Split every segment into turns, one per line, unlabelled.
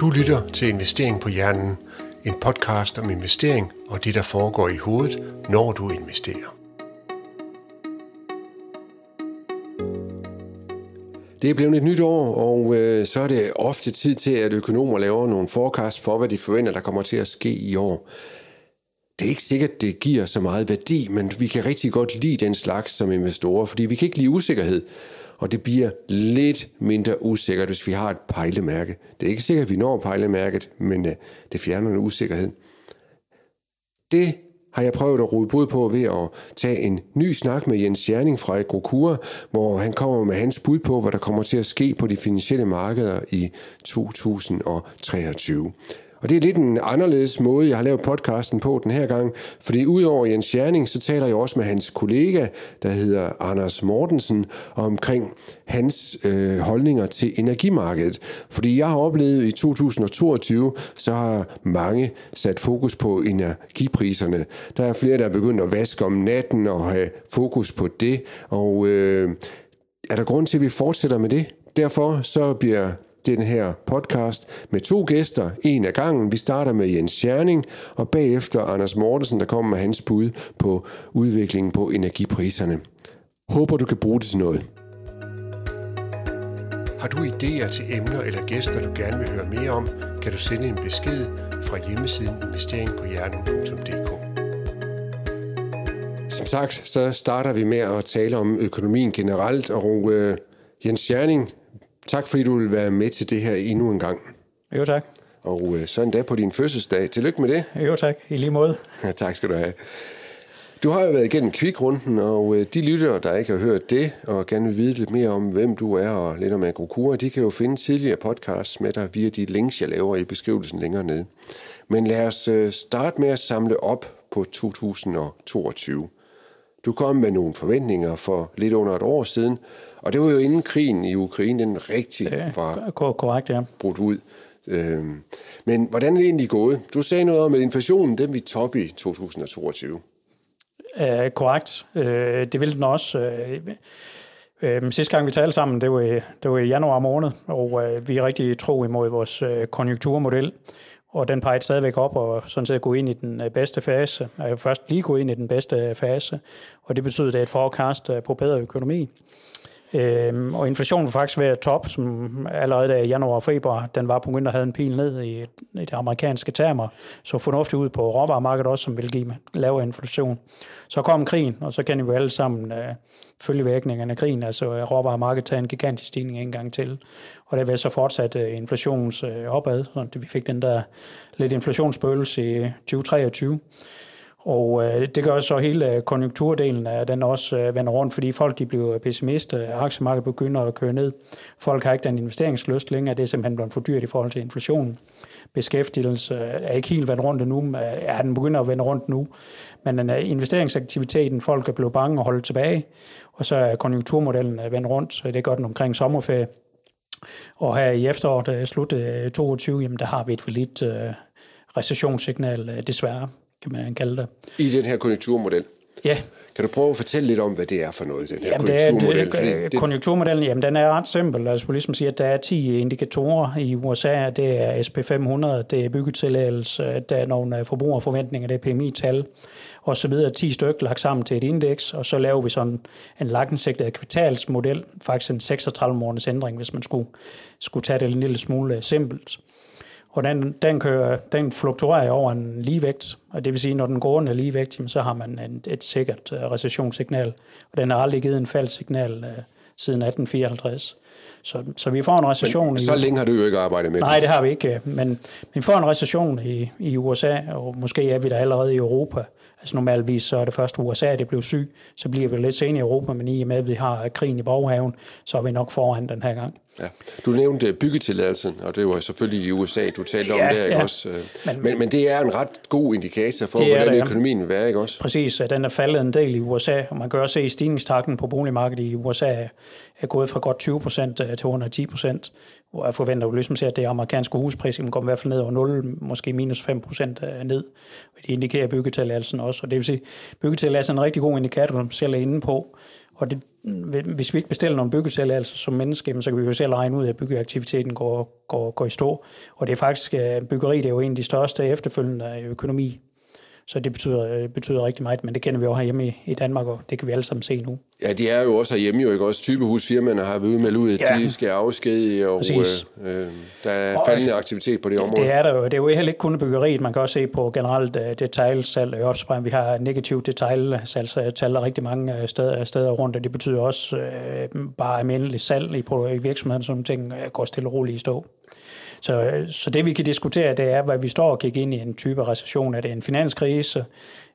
Du lytter til Investering på Hjernen, en podcast om investering og det, der foregår i hovedet, når du investerer. Det er blevet et nyt år, og øh, så er det ofte tid til, at økonomer laver nogle forecast for, hvad de forventer, der kommer til at ske i år. Det er ikke sikkert, det giver så meget værdi, men vi kan rigtig godt lide den slags som investorer, fordi vi kan ikke lide usikkerhed og det bliver lidt mindre usikkert, hvis vi har et pejlemærke. Det er ikke sikkert, at vi når pejlemærket, men øh, det fjerner en usikkerhed. Det har jeg prøvet at rode bud på ved at tage en ny snak med Jens Jerning fra Agrokura, hvor han kommer med hans bud på, hvad der kommer til at ske på de finansielle markeder i 2023. Og det er lidt en anderledes måde, jeg har lavet podcasten på den her gang, fordi udover Jens Jerning, så taler jeg også med hans kollega, der hedder Anders Mortensen, omkring hans øh, holdninger til energimarkedet. Fordi jeg har oplevet i 2022, så har mange sat fokus på energipriserne. Der er flere, der er begyndt at vaske om natten og have fokus på det, og øh, er der grund til, at vi fortsætter med det? Derfor så bliver den her podcast med to gæster, en af gangen. Vi starter med Jens Scherning, og bagefter Anders Mortensen, der kommer med hans bud på udviklingen på energipriserne. Håber, du kan bruge det til noget. Har du idéer til emner eller gæster, du gerne vil høre mere om, kan du sende en besked fra hjemmesiden investeringpohjernen.dk. Som sagt, så starter vi med at tale om økonomien generelt, og øh, Jens Scherning, Tak fordi du vil være med til det her endnu en gang.
Jo tak.
Og øh, så en dag på din fødselsdag. Tillykke med det.
Jo tak, i lige måde.
Ja, tak skal du have. Du har jo været igennem kvikrunden, og øh, de lyttere, der ikke har hørt det, og gerne vil vide lidt mere om, hvem du er, og lidt om Agrokura, de kan jo finde tidligere podcasts med dig via de links, jeg laver i beskrivelsen længere nede. Men lad os øh, starte med at samle op på 2022. Du kom med nogle forventninger for lidt under et år siden, og det var jo inden krigen i Ukraine, den rigtig ja, var
korrekt, ja.
brudt ud. Øhm, men hvordan er det egentlig gået? Du sagde noget om, at inflationen den vi top i 2022.
Uh, korrekt. Uh, det ville den også. Uh, sidste gang vi talte sammen, det var, det var i januar måned, og uh, vi er rigtig tro imod vores uh, konjunkturmodel og den pegede stadigvæk op og sådan set gå ind i den øh, bedste fase. Er først lige gå ind i den bedste fase, og det betyder, at det er et forecast øh, på bedre økonomi. Øhm, og inflationen var faktisk ved at top, som allerede i januar og februar, den var på at have en pil ned i, i det amerikanske termer, så fornuftigt ud på råvaremarkedet også, som vil give lavere inflation. Så kom krigen, og så kan vi jo alle sammen øh, følge virkningerne af krigen, altså øh, råvaremarkedet tager en gigantisk stigning en gang til, og der vil så fortsat øh, inflations øh, opad, så vi fik den der lidt inflationsbølse i 2023. Og øh, det gør så hele øh, konjunkturdelen af den også øh, vender rundt, fordi folk de bliver pessimister, aktiemarkedet begynder at køre ned. Folk har ikke den investeringslyst længere, det er simpelthen blevet for dyrt i forhold til inflationen. Beskæftigelse øh, er ikke helt vendt rundt endnu, ja, den begynder at vende rundt nu, men den investeringsaktiviteten, folk er blevet bange og holde tilbage, og så er konjunkturmodellen vendt rundt, så det gør den omkring sommerferie. Og her i efteråret, slut 22, jamen der har vi et for lidt recessionssignal, desværre kan man kalde det.
I den her konjunkturmodel?
Ja.
Kan du prøve at fortælle lidt om, hvad det er for noget, den her
jamen,
konjunkturmodel?
Det, er, det, konjunkturmodellen, jamen, den er ret simpel. Altså, ligesom sige, at der er 10 indikatorer i USA. Det er SP500, det er byggetilladelse, der er nogle øh, forbrugerforventninger, det er PMI-tal, og så videre. 10 stykker lagt sammen til et indeks, og så laver vi sådan en langsigtet kvartalsmodel, faktisk en 36 måneders ændring, hvis man skulle, skulle tage det en lille smule simpelt og den, den, kører, den fluktuerer over en ligevægt, og det vil sige, når den går under ligevægt, så har man et, et sikkert uh, recessionssignal, og den har aldrig givet en faldsignal uh, siden 1854. Så, så vi får en recession. Men
så i, længe har du jo ikke arbejdet med
Nej, det har vi ikke, men vi får en recession i, i USA, og måske er vi der allerede i Europa. Altså normalvis så er det først USA, det blev syg, så bliver vi lidt senere i Europa, men i og med, at vi har krigen i baghaven, så er vi nok foran den her gang.
Ja. Du nævnte byggetilladelsen, og det var selvfølgelig i USA, du talte ja, om der, ikke ja. også? Men, men, men det er en ret god indikator for, hvordan det, ja. økonomien vil være, ikke også?
Præcis, den er faldet en del i USA, og man kan også se, at stigningstakten på boligmarkedet i USA er gået fra godt 20 procent øh, til under 10 procent, hvor jeg forventer jo ligesom at det amerikanske huspris går i hvert fald ned over 0, måske minus 5 procent øh, ned. Det indikerer byggetilladelsen også, og det vil sige, byggetilladelsen er en rigtig god indikator, som selv er inde på, Og det, hvis vi ikke bestiller nogle byggetilladelser altså som menneske, så kan vi jo selv regne ud, at byggeaktiviteten går, går, går i stå. Og det er faktisk, byggeriet byggeri det er jo en af de største efterfølgende øh, økonomi så det betyder, betyder rigtig meget, men det kender vi også herhjemme i, i Danmark, og det kan vi alle sammen se nu.
Ja, de er jo også herhjemme jo, ikke? Også typehusfirmaerne har været med ud, at ja. de skal afskedige, og øh, øh, der er faldende aktivitet på det, det område.
Det er der jo. Det er jo heller ikke kun byggeriet. Man kan også se på generelt uh, detailsalg og opsparing. Vi har negativ detailsalgstal rigtig mange øh, steder, steder rundt, og det betyder også uh, bare almindelig salg i, i virksomheden, som ting går stille og roligt i stå. Så, så det vi kan diskutere, det er, hvad vi står og kigger ind i en type recession. Er det en finanskrise,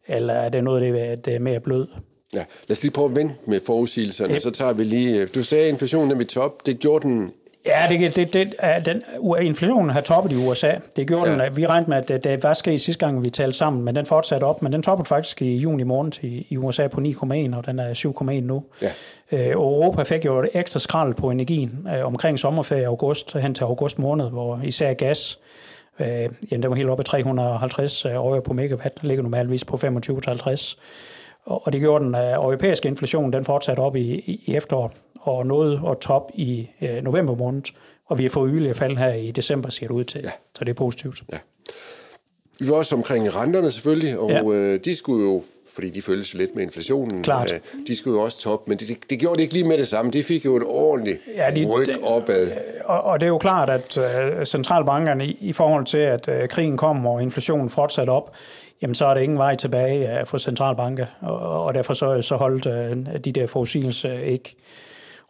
eller er det noget, det er mere blød?
Ja, lad os lige prøve at vente med forudsigelserne, yep. så tager vi lige... Du sagde, at inflationen er ved top. Det gjorde den
Ja, det, det, det, den, inflationen har toppet i USA. Det gjorde ja. den. Vi regnede med, at det, var sket sidste gang, vi talte sammen, men den fortsatte op. Men den toppede faktisk i juni måned i, i USA på 9,1, og den er 7,1 nu. Ja. Øh, Europa fik jo et ekstra skrald på energien øh, omkring sommerferie august, hen til august måned, hvor især gas, øh, jamen, den var helt oppe i 350 euro på megawatt, ligger normalvis på 25-50. Og, og det gjorde den øh, europæiske inflation, den fortsatte op i, i, i efteråret og noget og top i øh, november måned, og vi har fået yderligere fald her i december, ser det ud til. Ja. Så det er positivt. Ja.
Vi var også omkring renterne selvfølgelig, og ja. øh, de skulle jo fordi de følges lidt med inflationen.
Klart. Øh,
de skulle jo også top, men det, det, det gjorde de ikke lige med det samme. De fik jo et ordentligt ja, de, ryg opad.
Og, og det er jo klart, at uh, centralbankerne i, i forhold til, at uh, krigen kom og inflationen fortsatte op, jamen så er der ingen vej tilbage uh, for centralbanker, og, og derfor så, så holdt de der forudsigelser ikke.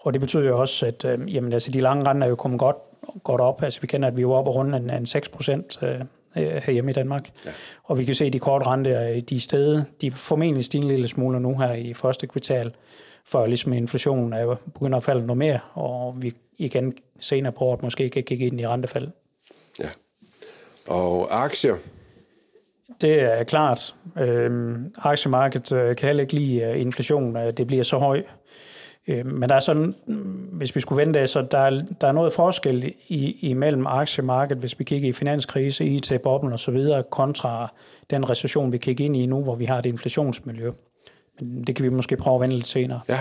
Og det betyder jo også, at øh, jamen, altså, de lange renter er jo kommet godt, godt op. Altså, vi kender, at vi er oppe rundt en, en 6 procent øh, herhjemme i Danmark. Ja. Og vi kan se, at de korte renter, de steder, de formentlig stiger en lille smule nu her i første kvartal, for ligesom inflationen er jo begynder at falde noget mere, og vi igen senere på året måske kan kigge ind i rentefald.
Ja. Og aktier?
Det er klart. Øhm, aktiemarkedet øh, kan heller ikke lide øh, inflation. Det bliver så høj, Øh, men der er sådan, hvis vi skulle vente det, så der er, der er noget forskel i, imellem aktiemarkedet, hvis vi kigger i finanskrise, IT-boblen osv., kontra den recession, vi kigger ind i nu, hvor vi har et inflationsmiljø. Men det kan vi måske prøve at vende lidt senere.
Ja.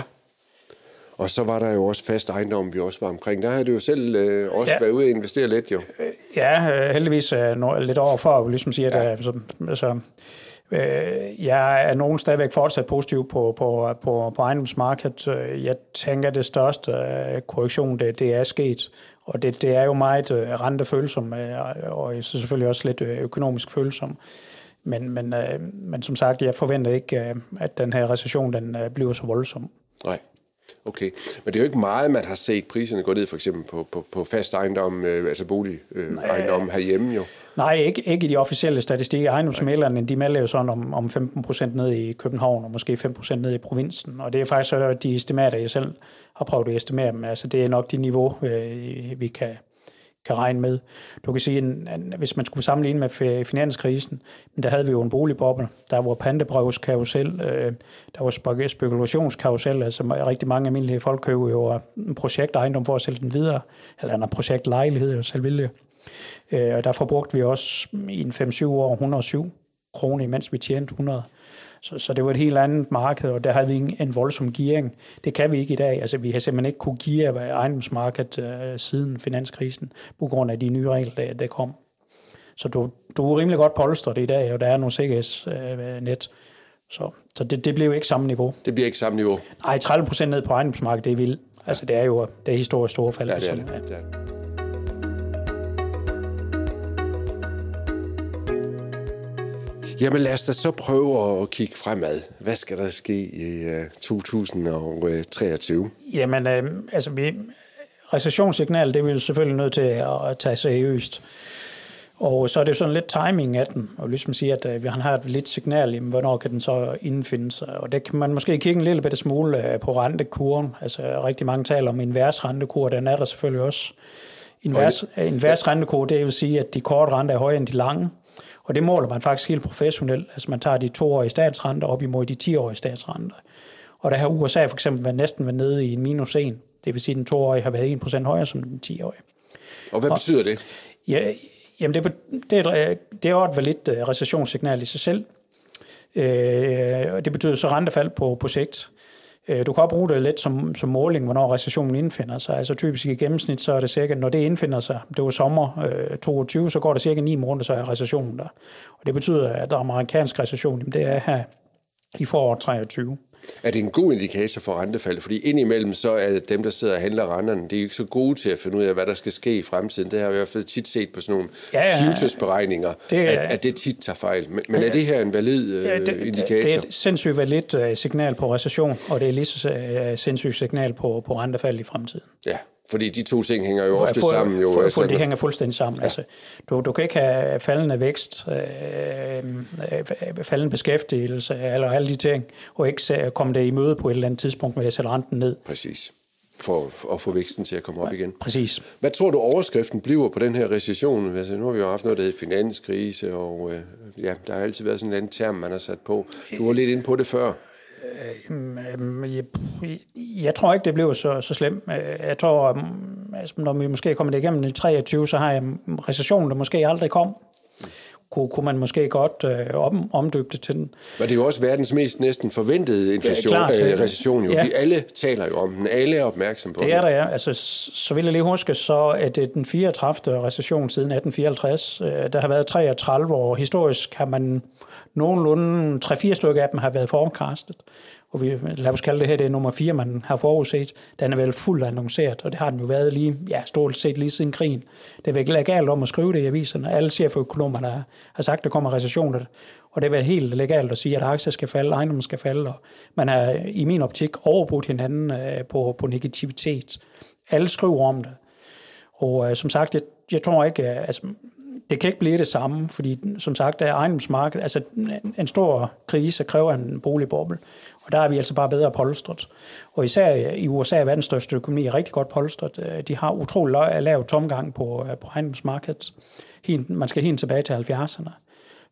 Og så var der jo også fast ejendom, vi også var omkring. Der havde du jo selv øh, også ja. været ude og investere lidt, jo.
Ja, heldigvis øh, lidt over for, ligesom sige, at ja. altså, altså, Øh, jeg er nogen stadigvæk fortsat positiv på, på, på, på ejendomsmarkedet. Øh, jeg tænker, at det største øh, korrektion, det, det er sket. Og det, det er jo meget øh, rentefølsom, og så selvfølgelig også lidt økonomisk følsom. Men, men, men som sagt, jeg forventer ikke, at den her recession den bliver så voldsom.
Nej. Okay, men det er jo ikke meget, man har set priserne gå ned, for eksempel på, på, på fast ejendom, altså bolig øh, herhjemme jo.
Nej, ikke, ikke i de officielle statistikker. Ejendomsmælerne, de melder jo sådan om, om 15 procent ned i København, og måske 5 procent ned i provinsen. Og det er faktisk så de estimater, jeg selv har prøvet at estimere dem. Altså, det er nok de niveau, øh, vi kan, kan regne med. Du kan sige, at hvis man skulle sammenligne med finanskrisen, men der havde vi jo en boligboble, der var pantebrevskarusel, øh, der var spekulationskarusel, altså rigtig mange almindelige folk køber jo en projektejendom for at sælge den videre, eller en projektlejlighed, og selv ville. Og derfor brugte vi også i en 5-7 år 107 kroner, mens vi tjente 100. Så, så det var et helt andet marked, og der havde vi en, en voldsom gearing. Det kan vi ikke i dag. Altså, vi har simpelthen ikke kunne geare ejendomsmarkedet uh, siden finanskrisen, på grund af de nye regler, der, der kom. Så du, du er rimelig godt polstret i dag, og der er nogle sikkerhedsnet. Så, så det, det bliver jo ikke samme niveau.
Det bliver ikke samme niveau?
Nej, 30 procent ned på ejendomsmarkedet, det er vildt. Altså, det er jo det er historisk store fald.
Ja, det er det. det, er det. Jamen lad os da så prøve at kigge fremad. Hvad skal der ske i uh, 2023?
Jamen, øh, altså vi, recessionssignal, det er vi selvfølgelig nødt til at tage seriøst. Og så er det jo sådan lidt timing af den, og ligesom sige, at øh, vi har et lidt signal, jamen, hvornår kan den så indfinde sig. Og det kan man måske kigge en lille bitte smule øh, på rentekurven. Altså rigtig mange taler om invers rentekur, den er der selvfølgelig også. Invers, invers rentekur, det vil sige, at de korte renter er højere end de lange. Og det måler man faktisk helt professionelt. Altså man tager de toårige statsrenter op imod de 10-årige statsrenter. Og der har USA for eksempel været næsten været nede i en minus 1. Det vil sige, at den toårige har været 1% højere som den 10-årige.
Og hvad og, betyder det?
Ja, jamen det, det, er, det er jo et lidt uh, recessionssignal i sig selv. Uh, det betyder så rentefald på, på sigt. Øh, du kan også bruge det lidt som, som måling, hvornår recessionen indfinder sig. Altså typisk i gennemsnit, så er det cirka, når det indfinder sig, det var sommer øh, 22, så går det cirka 9 måneder, så er recessionen der. Og det betyder, at der amerikansk recession, det er her i foråret 23.
Er det en god indikator for rentefald? Fordi indimellem så er dem, der sidder og handler renterne, de er ikke så gode til at finde ud af, hvad der skal ske i fremtiden. Det har vi i hvert fald tit set på sådan nogle ja, ja, futuresberegninger, det, at, at det tit tager fejl. Men, men er det her en valid ja, det, indikator?
Det er et sindssygt validt uh, signal på recession, og det er lige så uh, sindssygt signal på, på rentefald i fremtiden.
Ja, fordi de to ting hænger jo ofte for, sammen. Jo,
for, for, for de hænger fuldstændig sammen. Ja. Altså, du, du kan ikke have faldende vækst, øh, øh, faldende beskæftigelse, eller alle de ting, og ikke komme det i møde på et eller andet tidspunkt med at sætte renten ned.
Præcis for at få væksten til at komme op igen.
Præcis.
Hvad tror du overskriften bliver på den her recession? Altså, nu har vi jo haft noget, der hedder finanskrise, og øh, ja, der har altid været sådan en anden term, man har sat på. Du var lidt inde på det før.
Øh, jeg, jeg tror ikke, det blev så, så slemt. Øh, jeg tror, øh, altså, når vi måske kommer det igennem i 23, så har jeg recessionen, der måske aldrig kom. Kunne, kunne man måske godt øh, om, omdøbe det til den.
Men det er jo også verdens mest næsten forventede inflation, ja, klart, øh, recession. Jo. Ja. Vi alle taler jo om den. Alle er opmærksom på
det.
Det
er der, ja. Altså, så vil jeg lige huske, så at det er den 34. recession siden 1854. Der har været 33 år. Historisk har man nogenlunde 3-4 stykker af dem har været forecastet. Og vi, lad os kalde det her, det er nummer 4, man har forudset. Den er vel fuldt annonceret, og det har den jo været lige, ja, stort set lige siden krigen. Det er vel galt om at skrive det i aviserne. Alle cheføkonomerne har, har sagt, at der kommer recessioner, og det er vel helt legalt at sige, at aktier skal falde, ejendommen skal falde, og man har i min optik overbrudt hinanden øh, på, på negativitet. Alle skriver om det. Og øh, som sagt, jeg, jeg tror ikke, øh, altså, det kan ikke blive det samme, fordi som sagt, er ejendomsmarkedet, altså en stor krise kræver en boligboble, og der er vi altså bare bedre polstret. Og især i USA er verdens største økonomi rigtig godt polstret. Øh, de har utrolig lav tomgang på, øh, på ejendomsmarkedet. Man skal helt tilbage til 70'erne.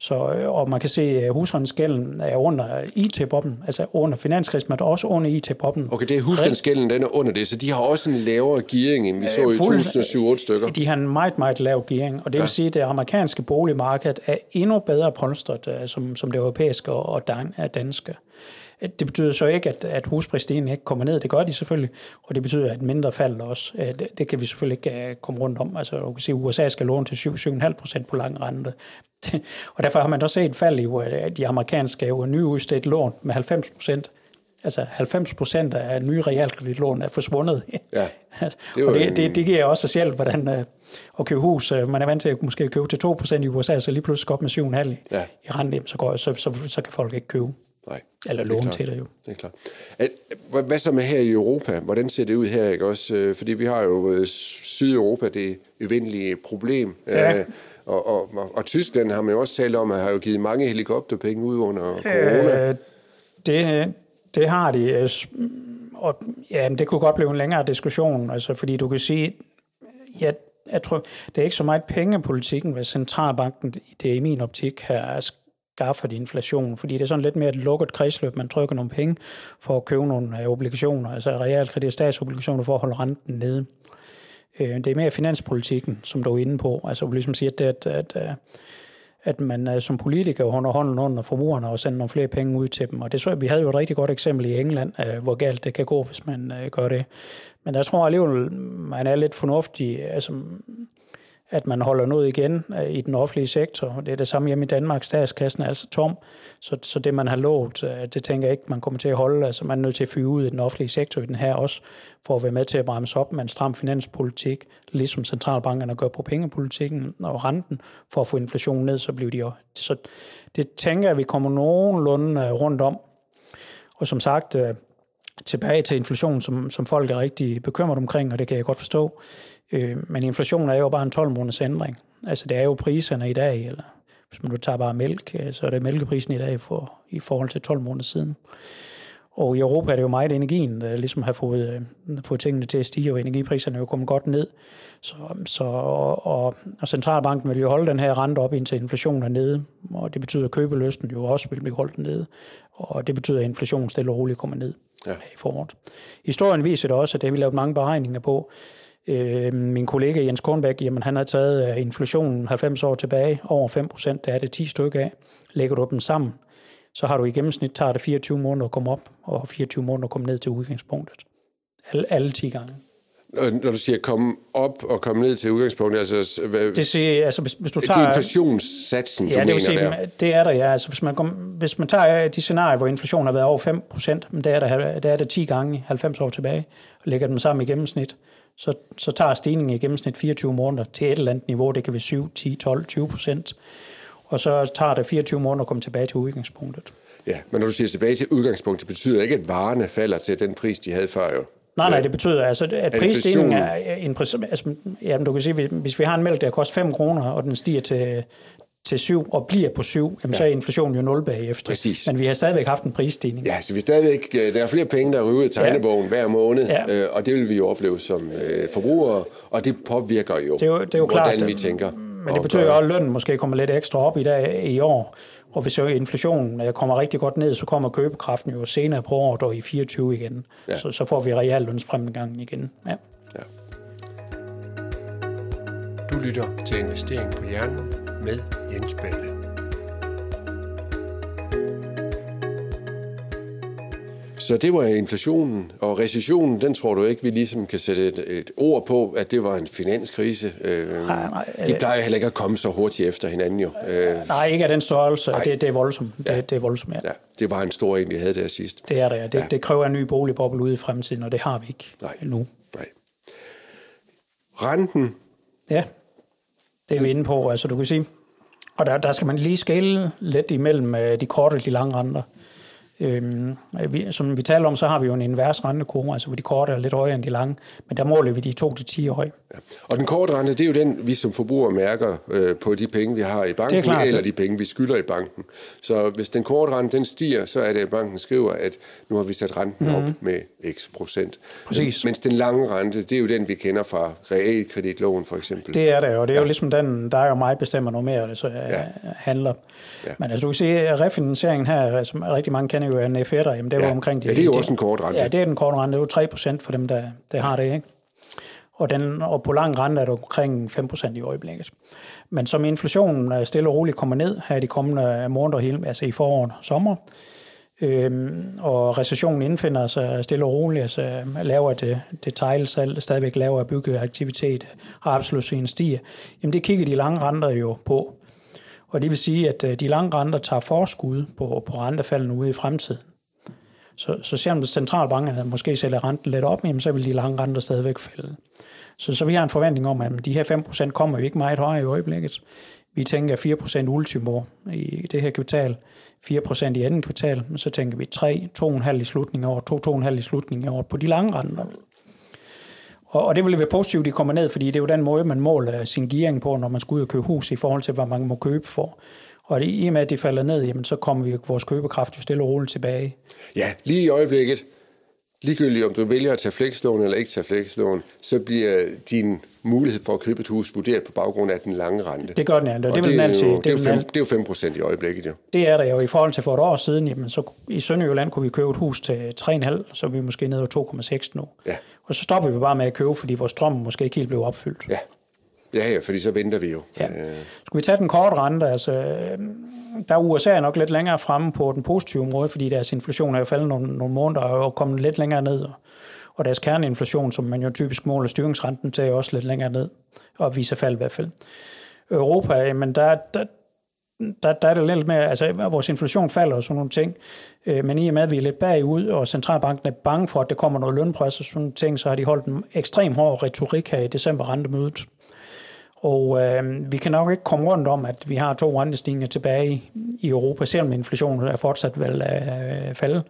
Så, øh, og man kan se, at husholdningsgælden er under IT-bobben, altså under finanskrisen, men også under IT-bobben.
Okay, det er husholdningsgælden, den er under det, så de har også en lavere gearing, end vi så i 2007 stykker.
De har en meget, meget lav gearing, og det vil ja. sige, at det amerikanske boligmarked er endnu bedre polstret, øh, som, som det europæiske og danske. Det betyder så ikke, at, at husprisstigningen ikke kommer ned. Det gør de selvfølgelig, og det betyder, at mindre fald også. Det, det kan vi selvfølgelig ikke øh, komme rundt om. Altså, du kan sige, at USA skal låne til 7-7,5 procent på lang rente. og derfor har man også set et fald i øh, de amerikanske nyudstedt lån med 90 procent. Altså 90 procent af nye realkreditlån er forsvundet. Ja, det, og det, det, det giver også sig selv, hvordan uh, at købe hus. Man er vant til at måske købe til 2 procent i USA, så lige pludselig går op med 7,5 ja. i rente, så, går, så, så, så kan folk ikke købe. Nej. Eller låne til det jo.
Det er klart. Hvad så med her i Europa? Hvordan ser det ud her? Ikke? Også, fordi vi har jo Sydeuropa, det evindelige problem. Ja. Og, og, og, og Tyskland har man jo også talt om, at har jo givet mange helikopterpenge ud under corona. Øh,
det, det har de. Øh, og ja, det kunne godt blive en længere diskussion, altså, fordi du kan sige, ja, jeg tror, det er ikke så meget pengepolitikken, hvad centralbanken, det er i min optik, har skaffet inflation, fordi det er sådan lidt mere et lukket kredsløb. Man trykker nogle penge for at købe nogle øh, obligationer, altså realkredit og statsobligationer for at holde renten nede. Øh, det er mere finanspolitikken, som du er inde på. Altså ligesom siger, at, at, at, at man som politiker holder hånden under forbrugerne og sender nogle flere penge ud til dem. Og det så vi havde jo et rigtig godt eksempel i England, hvor galt det kan gå, hvis man gør det. Men jeg tror alligevel, man er lidt fornuftig. Altså, at man holder noget igen øh, i den offentlige sektor. Det er det samme hjemme i Danmark. Statskassen er altså tom, så, så det, man har lovet, øh, det tænker jeg ikke, man kommer til at holde. Altså, man er nødt til at fyre ud i den offentlige sektor i den her også, for at være med til at bremse op med en stram finanspolitik, ligesom centralbankerne gør på pengepolitikken og renten, for at få inflationen ned, så bliver de jo. Så det tænker jeg, at vi kommer nogenlunde øh, rundt om. Og som sagt, øh, tilbage til inflation, som, som folk er rigtig bekymret omkring, og det kan jeg godt forstå. Øh, men inflation er jo bare en 12 måneders ændring. Altså det er jo priserne i dag, eller hvis man nu tager bare mælk, øh, så er det mælkeprisen i dag for, i forhold til 12 måneder siden. Og i Europa er det jo meget energien, der ligesom har fået, øh, fået tingene til at stige, og energipriserne er jo kommet godt ned. Så, så, og, og centralbanken vil jo holde den her rente op, indtil inflationen er nede, og det betyder, at købelysten jo også vil blive holdt nede, og det betyder, at inflationen stille og roligt kommer ned ja. i foråret. Historien viser det også, at det har vi lavet mange beregninger på, Øh, min kollega Jens Kornbæk, jamen, han har taget øh, inflationen 90 år tilbage, over 5 procent, der er det 10 stykker af. Lægger du dem sammen, så har du i gennemsnit tager det 24 måneder at komme op, og 24 måneder at komme ned til udgangspunktet. Alle, alle 10 gange.
Når, du siger komme op og komme ned til udgangspunktet, altså... Hvad,
Det siger, altså hvis, hvis du
det er
tager...
inflationssatsen,
Ja,
du
det
mener
sige,
der.
det er der, ja. Altså, hvis, man hvis man tager de scenarier, hvor inflationen har været over 5 procent, det er der, der er det 10 gange 90 år tilbage, og lægger dem sammen i gennemsnit, så, så tager stigningen i gennemsnit 24 måneder til et eller andet niveau. Det kan være 7, 10, 12, 20 procent. Og så tager det 24 måneder at komme tilbage til udgangspunktet.
Ja, men når du siger tilbage til udgangspunktet, det betyder ikke, at varerne falder til den pris, de havde før jo.
Nej, nej, det betyder altså, at prisstigningen er en pris, altså, ja, men du kan sige, hvis vi har en mælk, der koster 5 kroner, og den stiger til, til 7 og bliver på 7, jamen, ja. så er inflationen jo 0 bagefter.
Præcis.
Men vi har stadigvæk haft en prisstigning.
Ja, så vi stadigvæk, øh, der er flere penge, der ryger af tegnebogen ja. hver måned,
Ja.
øh, og det vil vi jo opleve som øh, forbrugere, og det påvirker jo,
Det er jo- det er jo
hvordan
klart,
vi tænker.
Men det betyder jo også, at lønnen måske kommer lidt ekstra op i dag i år. Og hvis inflationen kommer rigtig godt ned, så kommer købekraften jo senere på året og i 24 igen.
Ja.
Så, så får vi reallønsfremgangen igen. Ja.
Ja. Du lytter til Investering på Hjernen med Jens Balle. Så det var inflationen, og recessionen, den tror du ikke, vi ligesom kan sætte et, et ord på, at det var en finanskrise. Øh,
Nej, nej,
de
øh,
plejer heller ikke at komme så hurtigt efter hinanden jo. Øh,
Nej, ikke af den størrelse. Det, det er voldsomt. Det, det er voldsomt, ja.
ja, det var en stor en, vi havde der sidst.
Det er det, ja. Det,
Ja.
ja. det kræver en ny boligboble ude i fremtiden, og det har vi ikke
Nej.
nu.
Nej. Renten,
Ja, det er vi inde på. Altså, du kan sige, og der, der skal man lige skille lidt imellem øh, de korte og de lange renter. Øhm, øh, vi, som vi taler om, så har vi jo en invers rentekurve, altså hvor de korte er lidt højere end de lange, men der måler vi de 2-10 år.
Ja. Og den korte rente, det er jo den, vi som forbrugere mærker øh, på de penge, vi har i banken,
klart.
eller de penge, vi skylder i banken. Så hvis den korte rente, den stiger, så er det, at banken skriver, at nu har vi sat renten mm-hmm. op med x procent.
Præcis.
Mens den lange rente, det er jo den, vi kender fra realkreditlån for eksempel.
Det er det, og det er ja. jo ligesom den, der er jo mig bestemmer noget mere, altså ja. handler.
Ja.
Ja. Men altså, du kan se, at refinansieringen her, som rigtig mange kender jo af en F1'er, jamen det er
Ja.
jo omkring...
Ja, det er jo også en kort rente.
Ja, det er den korte rente, det er jo 3 procent for dem, der, der har det, ikke? Og, den, og på lang rente er det omkring 5% i øjeblikket. Men som inflationen er stille og roligt kommer ned her i de kommende måneder, hele, altså i foråret og sommer, øhm, og recessionen indfinder sig stille og roligt, altså laver det, detaljsalg, stadigvæk laver byggeaktivitet, og arbejdsløsheden stiger, jamen det kigger de lange renter jo på. Og det vil sige, at øh, de lange renter tager forskud på, på rentefaldene ude i fremtiden. Så, så selvom centralbankerne måske sætter renten lidt op, jamen, så vil de lange renter stadigvæk falde. Så, så vi har en forventning om, at de her 5% kommer jo ikke meget højere i øjeblikket. Vi tænker 4% ultimo i det her kvartal, 4% i anden kvartal, men så tænker vi 3, 2,5 i slutningen af året, 2, 2,5 i slutningen af året på de lange renter. Og, og det vil være positivt, at de kommer ned, fordi det er jo den måde, man måler sin gearing på, når man skal ud og købe hus, i forhold til, hvad man må købe for. Og det, i og med, at de falder ned, jamen, så kommer vi vores købekraft jo stille og roligt tilbage.
Ja, lige i øjeblikket, ligegyldigt om du vælger at tage flekslån eller ikke tage flekslån, så bliver din mulighed for at købe et hus vurderet på baggrund af den lange rente.
Det gør den, ja. Det,
Og
det,
er
altid.
jo,
Det,
det, er jo
vil den
fem,
alt-
det er jo 5 procent i øjeblikket, jo.
det er der jo i forhold til for et år siden. Jamen, så i Sønderjylland kunne vi købe et hus til 3,5, så er vi måske nede over 2,6 nu.
Ja.
Og så stopper vi bare med at købe, fordi vores drøm måske ikke helt blev opfyldt.
Ja. Ja, ja, fordi så venter vi jo.
Ja.
Øh,
Skulle vi tage den korte rente, altså, øh, der er USA nok lidt længere fremme på den positive måde, fordi deres inflation er jo faldet nogle, nogle måneder og er kommet lidt længere ned. Og deres kerneinflation, som man jo typisk måler styringsrenten til, er også lidt længere ned, og viser fald i hvert fald. Europa, men der, der, der, der er det lidt mere, altså vores inflation falder og sådan nogle ting, øh, men i og med, at vi er lidt bagud, og centralbanken er bange for, at der kommer noget lønpres og sådan nogle ting, så har de holdt en ekstrem hård retorik her i december rentemødet. Og øh, vi kan nok ikke komme rundt om, at vi har to rentestigninger tilbage i Europa, selvom inflationen er fortsat vel øh, falde.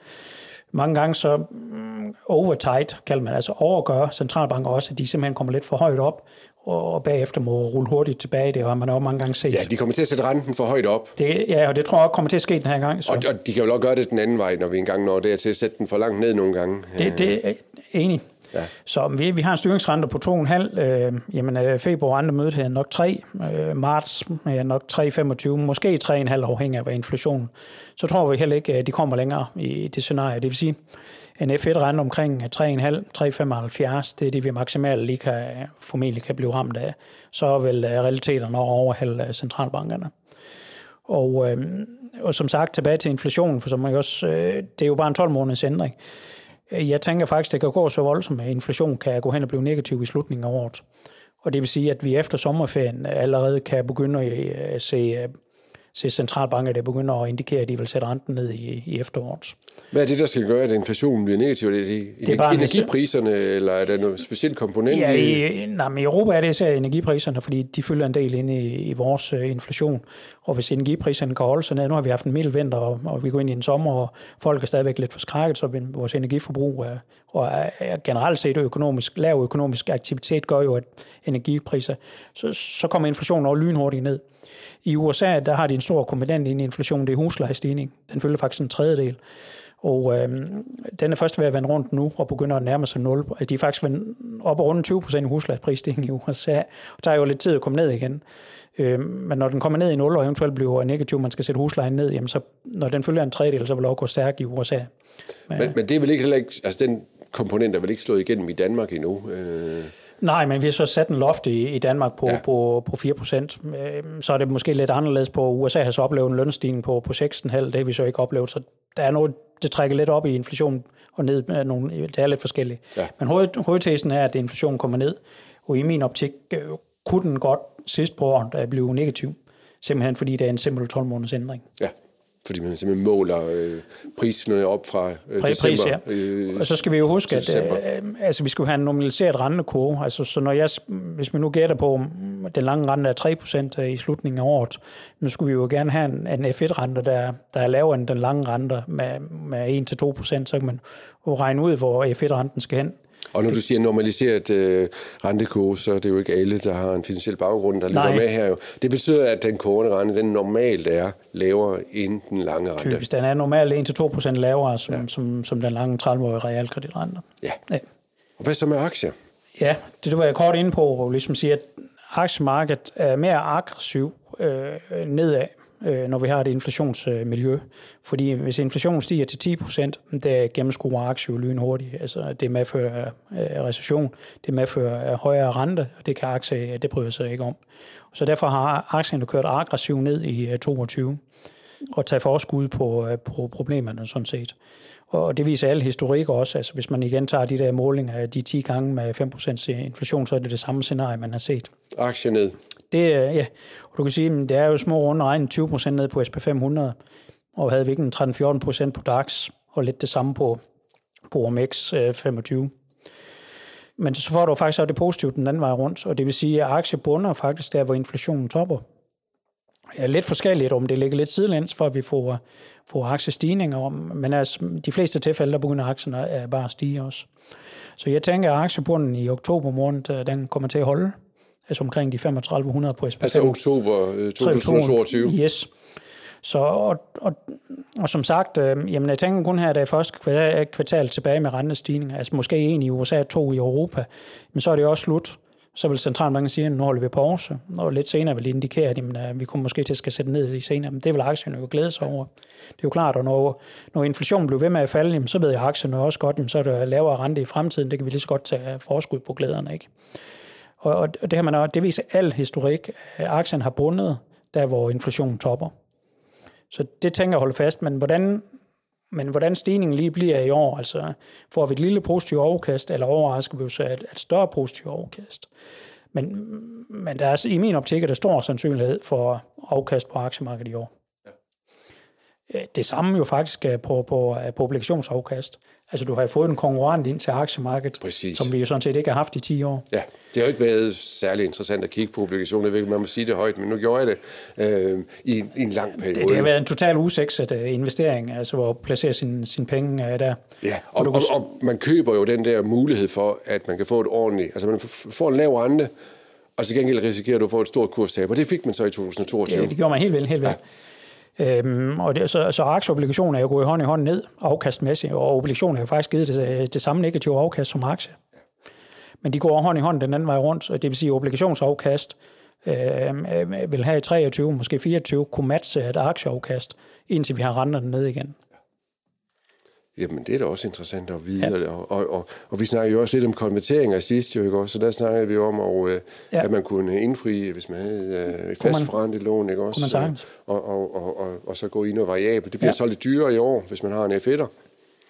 Mange gange så mm, overtight, kalder man altså overgør centralbanker også, at de simpelthen kommer lidt for højt op, og, bagefter må rulle hurtigt tilbage. Det har man også mange gange set.
ja, de kommer til at sætte renten for højt op,
Det, ja, og det tror jeg også kommer til at ske den her gang. Så
og, og de kan jo også gøre det den anden vej, når vi engang når dertil at sætte den for langt ned nogle gange.
det, det er enig.
Ja.
Så vi, vi har en styringsrente på 2,5. Øh, jamen, øh, februar rentemødet her nok 3. Øh, marts havde nok 3,25. Måske 3,5 afhængig af inflationen. Så tror vi heller ikke, at de kommer længere i det scenarie. Det vil sige, en F1-rente omkring 3,5, 3,75, det er det, vi maksimalt lige kan, formentlig kan blive ramt af. Så vil øh, realiteterne over overhælde øh, centralbankerne. Og, øh, og som sagt, tilbage til inflationen, for som man også, øh, det er jo bare en 12 måneders ændring. Øh, jeg tænker faktisk, det kan gå så voldsomt, at inflation kan gå hen og blive negativ i slutningen af året. Og det vil sige, at vi efter sommerferien allerede kan begynde at øh, se øh, se centralbanker, der begynder at indikere, at de vil sætte renten ned i, i efteråret.
Hvad er det, der skal gøre, at inflationen bliver negativ? Er det, det er bare energipriserne, eller er der noget specielt komponent?
Ja, i, nej, men i Europa er det især energipriserne, fordi de følger en del ind i, i vores uh, inflation. Og hvis energipriserne kan holde sig ned, nu har vi haft en mild vinter, og, og vi går ind i en sommer, og folk er stadigvæk lidt forskrækket, så vores energiforbrug er, og er, er generelt set økonomisk, lav økonomisk aktivitet gør jo, at energipriser, så, så kommer inflationen over lynhurtigt ned. I USA, der har de en stor komponent i inflation, det er huslejestigning. Den følger faktisk en tredjedel. Og øh, den er først ved at vende rundt nu og begynder at nærme sig 0. Altså, de er faktisk op og rundt 20 procent i huslejeprisstigning i USA. Og der er jo lidt tid at komme ned igen. Øh, men når den kommer ned i 0 og eventuelt bliver negativ, man skal sætte huslejen ned, jamen så, når den følger en tredjedel, så vil det også gå stærkt i USA.
Men, men, men det er vel ikke heller ikke, altså den komponent er vel ikke slået igennem i Danmark endnu? Øh
Nej, men vi har så sat en loft i, i Danmark på, ja. på, på 4 procent. Øhm, så er det måske lidt anderledes på USA har så oplevet en lønstigning på, på 6,5. Det har vi så ikke oplevet. Så der er noget, det trækker lidt op i inflation og ned. Med nogle, det er lidt forskelligt. Ja. Men hoved, hovedtesen er, at inflationen kommer ned. Og i min optik øh, kunne den godt sidst på året blive negativ. Simpelthen fordi det er en simpel 12 måneders ændring.
Ja fordi man simpelthen måler øh, prisen op fra øh, Pris, december.
Ja. Øh, og så skal vi jo huske, at øh, altså, vi skal have en normaliseret rentekurve. Altså, så når jeg, hvis vi nu gætter på, at den lange rente er 3% i slutningen af året, nu skulle vi jo gerne have en, en F1-rente, der, der er lavere end den lange rente med, med 1-2%, så kan man jo regne ud, hvor F1-renten skal hen.
Og når du siger normaliseret øh, rentekurve, så er det jo ikke alle, der har en finansiel baggrund, der ligger med her. Jo. Det betyder, at den korte rente, den normalt er lavere end den lange rente.
Typisk. Den er normalt 1-2% lavere, som, ja. som, som den lange 30-årige realkreditrente.
Ja. ja. Og hvad så med aktier?
Ja, det var jeg kort inde på, hvor ligesom siger, at aktiemarkedet er mere aggressiv øh, nedad øh, når vi har et inflationsmiljø. Fordi hvis inflationen stiger til 10 procent, det gennemskruer aktier lynhurtigt. Altså, det medfører øh, recession, det medfører øh, højere rente, og det kan aktier, det bryder sig ikke om. Så derfor har aktierne kørt aggressivt ned i 22 øh, og tage forskud på, øh, på problemerne sådan set. Og det viser alle historikker også. Altså, hvis man igen tager de der målinger af de 10 gange med 5% inflation, så er det det samme scenarie, man har set.
Aktier ned.
Det, ja, du kan sige, at det er jo små runde regn, 20% ned på SP500, og havde vi ikke en 13-14% på DAX, og lidt det samme på, på OMX 25. Øh, men så får du faktisk også det positive den anden vej rundt, og det vil sige, at aktiebunder faktisk der, hvor inflationen topper. Ja, lidt forskelligt, om det ligger lidt sidelæns, for at vi får, får aktiestigninger, men altså, de fleste tilfælde, der begynder aktierne bare at stige også. Så jeg tænker, at aktiebunden i oktober måned, øh, den kommer til at holde altså omkring de 3500 på SPK.
Altså oktober 2022?
Øh, yes. Så, og, og, og som sagt, øh, jamen jeg tænker kun her, at der er første kvartal, kvartal tilbage med rentestigninger, altså måske en i USA, to i Europa, men så er det også slut. Så vil centralbanken sige, at nu holder vi pause, og lidt senere vil de indikere, at jamen, øh, vi kommer måske til at skal sætte ned i senere, men det vil aktierne jo glæde sig over. Det er jo klart, at når, når inflationen bliver ved med at falde, jamen, så ved jeg aktierne også godt, jamen, så er der lavere rente i fremtiden, det kan vi lige så godt tage forskud på glæderne. Ikke? Og, og det, har man, det viser al historik. Aktien har bundet der, hvor inflationen topper. Så det tænker jeg at holde fast. Men hvordan, men hvordan stigningen lige bliver i år, altså får vi et lille positivt overkast, eller overrasker vi os et, et større positivt overkast. Men, men der er, i min optik er der stor sandsynlighed for afkast på aktiemarkedet i år. Ja. Det samme jo faktisk på, på, på obligationsafkast. Altså, du har fået en konkurrent ind til aktiemarkedet, Præcis. som vi jo sådan set ikke har haft i 10 år.
Ja, det har jo ikke været særlig interessant at kigge på obligationer. Ikke, man må sige det højt, men nu gjorde jeg det øh, i, i en lang periode.
Det, det har været en total usekset uh, investering, altså at placere sin, sin penge uh, der.
Ja, og, og, og, og man køber jo den der mulighed for, at man kan få et ordentligt... Altså, man får en lav rente, og så gengæld risikerer du at få et stort kurstab, og det fik man så i 2022.
Ja, det gjorde man helt vildt, helt vildt. Ja. Øhm, og det, så, så aktieobligationer er jo gået hånd i hånd ned afkastmæssigt, og obligationer har jo faktisk givet det, øh, det samme negative afkast som aktie. Men de går hånd i hånd den anden vej rundt, og det vil sige, at obligationsafkast øhm, øh, vil have i 23, måske 24, kunne matche et aktieafkast, indtil vi har renterne ned igen.
Jamen, det er da også interessant at vide. Ja. Og, og, og, og vi snakkede jo også lidt om konverteringer sidst, jo, ikke også? Så der snakkede vi om, og, øh, ja. at man kunne indfri, hvis man havde øh, fast forrentet lån, ikke også?
Kunne man
og, og, og, og, og så gå ind og variabelt. Det bliver ja. så lidt dyrere i år, hvis man har en F1'er.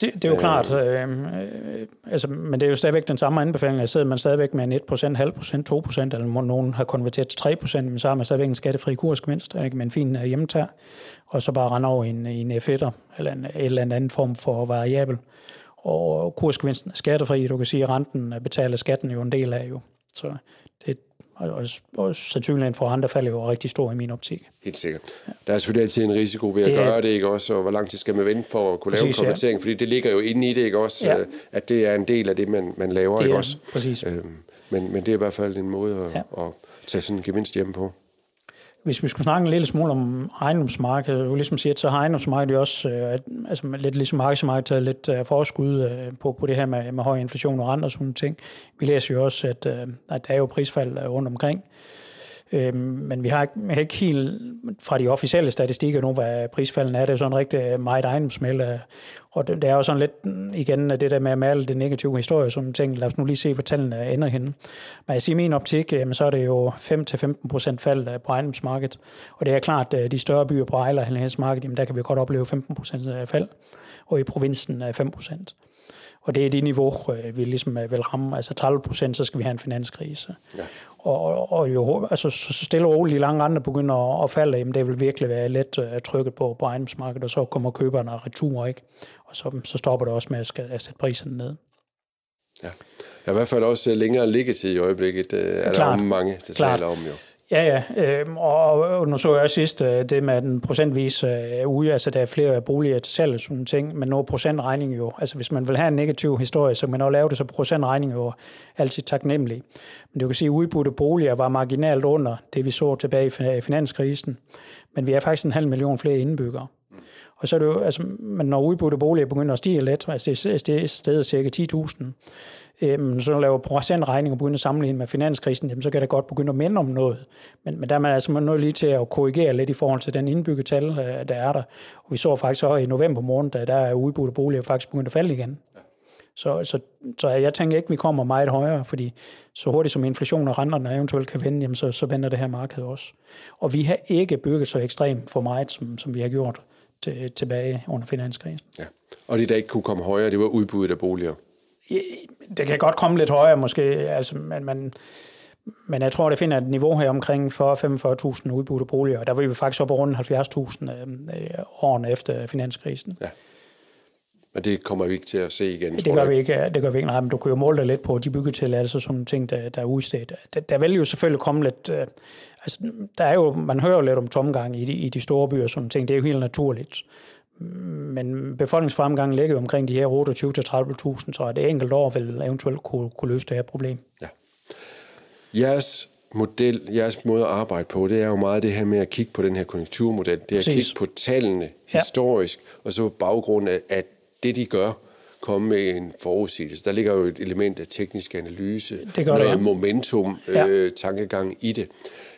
Det, det er jo øh, klart, øh, øh, altså, men det er jo stadigvæk den samme anbefaling. Jeg sidder man stadigvæk med en 1%, halv procent, 2%, eller nogen har konverteret til 3%, men så har man stadigvæk en skattefri kursgevinst, ikke, med en fin øh, hjemmetag, og så bare rende over i en, i en F1'er, eller en, en eller anden form for variabel. Og kursgevinsten er skattefri, du kan sige, at renten betaler skatten jo en del af jo. Så og, og, og sandsynligheden for andre falder jo rigtig stor i min optik.
Helt sikkert. Ja. Der er selvfølgelig altid en risiko ved at det, gøre det, ikke også? Og hvor lang tid skal man vente for at kunne lave præcis, en konvertering? Ja. Fordi det ligger jo inde i det, ikke også? Ja. At det er en del af det, man, man laver, det er, ikke også?
Præcis. Øhm,
men, men det er i hvert fald en måde at, ja. at tage sådan en gevinst hjem på
hvis vi skulle snakke en lille smule om ejendomsmarkedet, jo ligesom siger, så har ejendomsmarkedet jo også, øh, altså lidt ligesom aktiemarkedet, taget lidt øh, forskud øh, på, på det her med, med høj inflation og renter og sådan ting. Vi læser jo også, at, øh, at der er jo prisfald øh, rundt omkring. Øh, Øhm, men vi har, ikke, vi har ikke helt fra de officielle statistikker nu, hvad prisfalden er. Det er sådan rigtig øh, meget ejendomsmæld. Øh, og det, det er jo sådan lidt, mm, igen, det der med at male det negative historie, som ting, lad os nu lige se, hvor tallene ender henne. Men jeg siger, i min optik, øh, så er det jo 5-15 procent fald på ejendomsmarkedet. Og det er klart, at de større byer på ejerlejlighedsmarkedet, jamen der kan vi godt opleve 15 procent fald, og i provinsen 5 procent. Og det er det niveau, vi ligesom vil ramme. Altså 30 procent, så skal vi have en finanskrise. Ja. Og, og jo altså, så stille og roligt, de lange andre begynder at, at falde, jamen det vil virkelig være let uh, trykket på, på ejendomsmarkedet, og så kommer køberne retur, ikke? Og så, så stopper det også med at, skal, at sætte priserne ned.
Ja. Der er i hvert fald også længere liggetid i øjeblikket, er Klart. der mange, der taler om jo.
Ja, ja. Øh, og nu så jeg også sidst øh, det med den procentvis øh, ude, altså der er flere boliger til salg og sådan ting, men nu procentregning jo, altså hvis man vil have en negativ historie, så kan man også lave det, så procentregning jo altid taknemmelig. Men du kan sige, at udbudte boliger var marginalt under det, vi så tilbage i finanskrisen, men vi er faktisk en halv million flere indbyggere. Og så er det jo, altså, men når udbudte boliger begynder at stige lidt, altså det er stedet cirka 10.000, øhm, så laver procentregning og begynder at sammenligne med finanskrisen, jamen, så kan det godt begynde at minde om noget. Men, men der er man altså nødt lige til at korrigere lidt i forhold til den indbygget tal, øh, der er der. Og vi så faktisk også i november måned, der er udbudte boliger faktisk begyndt at falde igen. Så, så, så jeg tænker ikke, at vi kommer meget højere, fordi så hurtigt som inflation og renterne eventuelt kan vende, jamen så, så vender det her marked også. Og vi har ikke bygget så ekstremt for meget, som, som vi har gjort til, tilbage under finanskrisen. Ja.
Og det, der ikke kunne komme højere, det var udbuddet af boliger?
Det kan godt komme lidt højere måske, altså, men, men, men jeg tror, det finder et niveau her omkring 40-45.000 udbudte boliger, og der var vi faktisk op på rundt 70.000 øh, årene efter finanskrisen. Ja.
Men det kommer vi ikke til at se igen,
Det gør vi ikke, det gør vi ikke. Nej, men du kan jo måle dig lidt på de byggetilladelser, sådan ting, der, der er udstedt. Der, der vil jo selvfølgelig komme lidt... Øh, altså, der er jo, man hører jo lidt om tomgang i de, i de store byer, sådan ting. Det er jo helt naturligt. Men befolkningsfremgangen ligger jo omkring de her 28-30.000, så et enkelt år vil eventuelt kunne, kunne løse det her problem. Ja.
Jeres model, jeres måde at arbejde på, det er jo meget det her med at kigge på den her konjunkturmodel. Det er Præcis. at kigge på tallene historisk, ja. og så på baggrund af, at det, de gør, komme med en forudsigelse. Der ligger jo et element af teknisk analyse, det gør noget det, ja. momentum, ja. Øh, tankegang i det.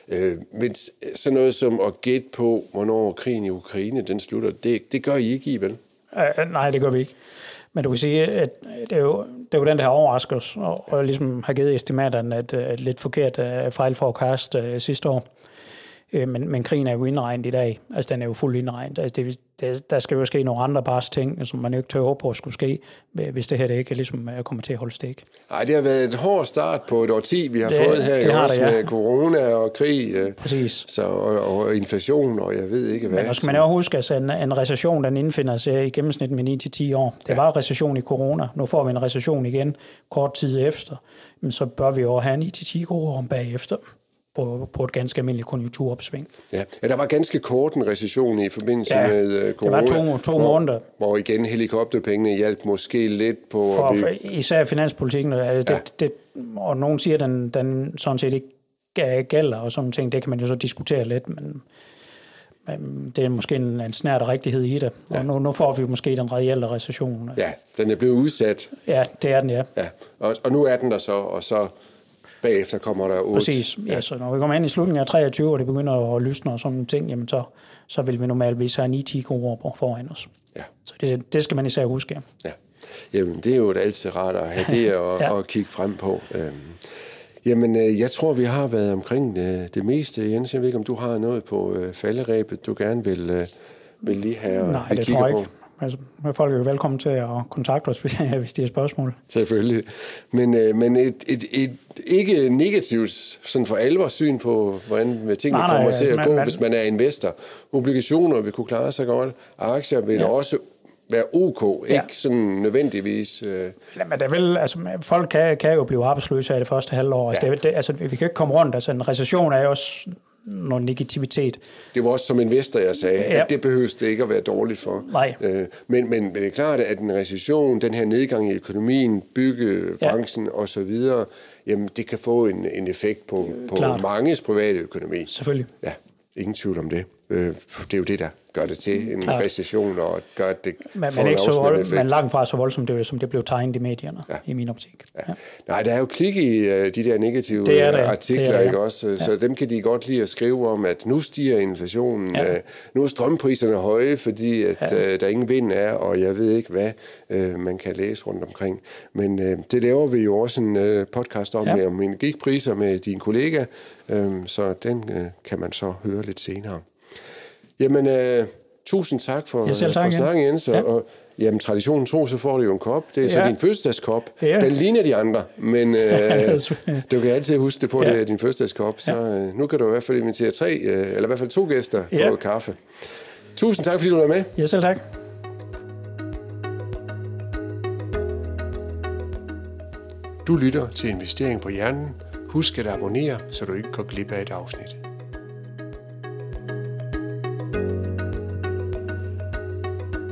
Øh, men sådan noget som at gætte på, hvornår krigen i Ukraine den slutter, det, det gør I ikke i, vel?
Uh, nej, det gør vi ikke. Men du kan sige, at det er jo, det er jo den, der har overrasket os, og, og ligesom har givet estimaterne et, et lidt forkert øh, uh, fejlforecast uh, sidste år. Øh, men, men krigen er jo indregnet i dag. Altså, den er jo fuldt indregnet. Altså, det, det, der skal jo ske nogle andre bare ting, som man ikke tør håbe på at skulle ske, hvis det her det ikke ligesom øh, kommer til at holde stik.
Nej, det har været et hårdt start på et årti, vi har det, fået her, det har også det, ja. med corona og krig øh,
Præcis.
Så, og, og inflation, og jeg ved ikke hvad.
Men skal man jo huske, at altså, en, en recession, den indfinder sig i gennemsnit med 9-10 år. Det ja. var recession i corona. Nu får vi en recession igen kort tid efter. Men så bør vi jo have 9-10 gode år bagefter på, på et ganske almindeligt konjunkturopsving.
Ja. ja, der var ganske kort en recession i forbindelse ja, med uh, corona.
det var to, to
hvor,
måneder.
Hvor igen helikopterpengene hjalp måske lidt på...
For, at blive... for især finanspolitikken, det, ja. det, det, og nogen siger, at den, den sådan set ikke gælder og sådan ting, det kan man jo så diskutere lidt, men, men det er måske en, en snært rigtighed i det. Og ja. nu, nu får vi måske den reelle recession.
Ja, den er blevet udsat.
Ja, det er den, ja.
ja. Og, og nu er den der så, og så bagefter kommer der 8.
Præcis, ja. ja. så når vi kommer ind i slutningen af 23, og det begynder at lysne og sådan nogle ting, jamen så, så vil vi normalvis have 9-10 gode år foran os.
Ja.
Så det, det skal man især huske.
Ja. Jamen, det er jo altid rart at have det og, ja. og kigge frem på. Øhm, jamen, øh, jeg tror, vi har været omkring øh, det meste. Jens, jeg ved ikke, om du har noget på øh, falderæbet, du gerne vil, øh, vil lige have
Nej, det tror jeg ikke. Altså, folk er jo velkommen til at kontakte os, hvis de har spørgsmål.
Selvfølgelig. Men, øh, men et, et, et ikke negativt sådan for alvor syn på, hvordan tingene nej, nej, kommer til at man, gå, man, hvis man er investor. Obligationer vil kunne klare sig godt. Aktier vil ja. også være ok, ja. ikke sådan nødvendigvis... Øh...
Ja, men det vil, altså, folk kan, kan jo blive arbejdsløse af det første halvår. Altså, ja. det, det, altså, vi kan ikke komme rundt. Altså, en recession er jo også noget negativitet.
Det var også som investor, jeg sagde, ja. at det behøves det ikke at være dårligt for.
Nej. Øh,
men, men, men det er klart, at en recession, den her nedgang i økonomien, byggebranchen ja. osv., jamen det kan få en, en effekt på, på manges private økonomi.
Selvfølgelig.
Ja, ingen tvivl om det. Øh, det er jo det, der gør det til en Klart. recession, og gør, at det
men, får men ikke så vold, men langt fra så voldsomt, det, som det blev tegnet i medierne, ja. i min optik. Ja. Ja.
Nej, der er jo klik i uh, de der negative det er det. artikler, det er det, ja. ikke også? Ja. Så dem kan de godt lide at skrive om, at nu stiger inflationen, ja. uh, nu er strømpriserne høje, fordi at ja. uh, der ingen vind er, og jeg ved ikke, hvad uh, man kan læse rundt omkring. Men uh, det laver vi jo også en uh, podcast om, ja. med, om energipriser med din kollega, uh, så den uh, kan man så høre lidt senere. Jamen, øh, tusind tak for, ja, tak, for snakken, Jens. Ja. Og, jamen, traditionen tro, så får du jo en kop. Det er ja. så din fødselsdagskop. Ja. Den ligner de andre, men øh, du kan altid huske det på, ja. det er din fødselsdagskop. Så øh, nu kan du i hvert fald invitere tre, øh, eller i hvert fald to gæster ja. på kaffe. Tusind tak, fordi du var med.
Ja, selv tak.
Du lytter til Investering på Hjernen. Husk at abonnere, så du ikke går glip af et afsnit.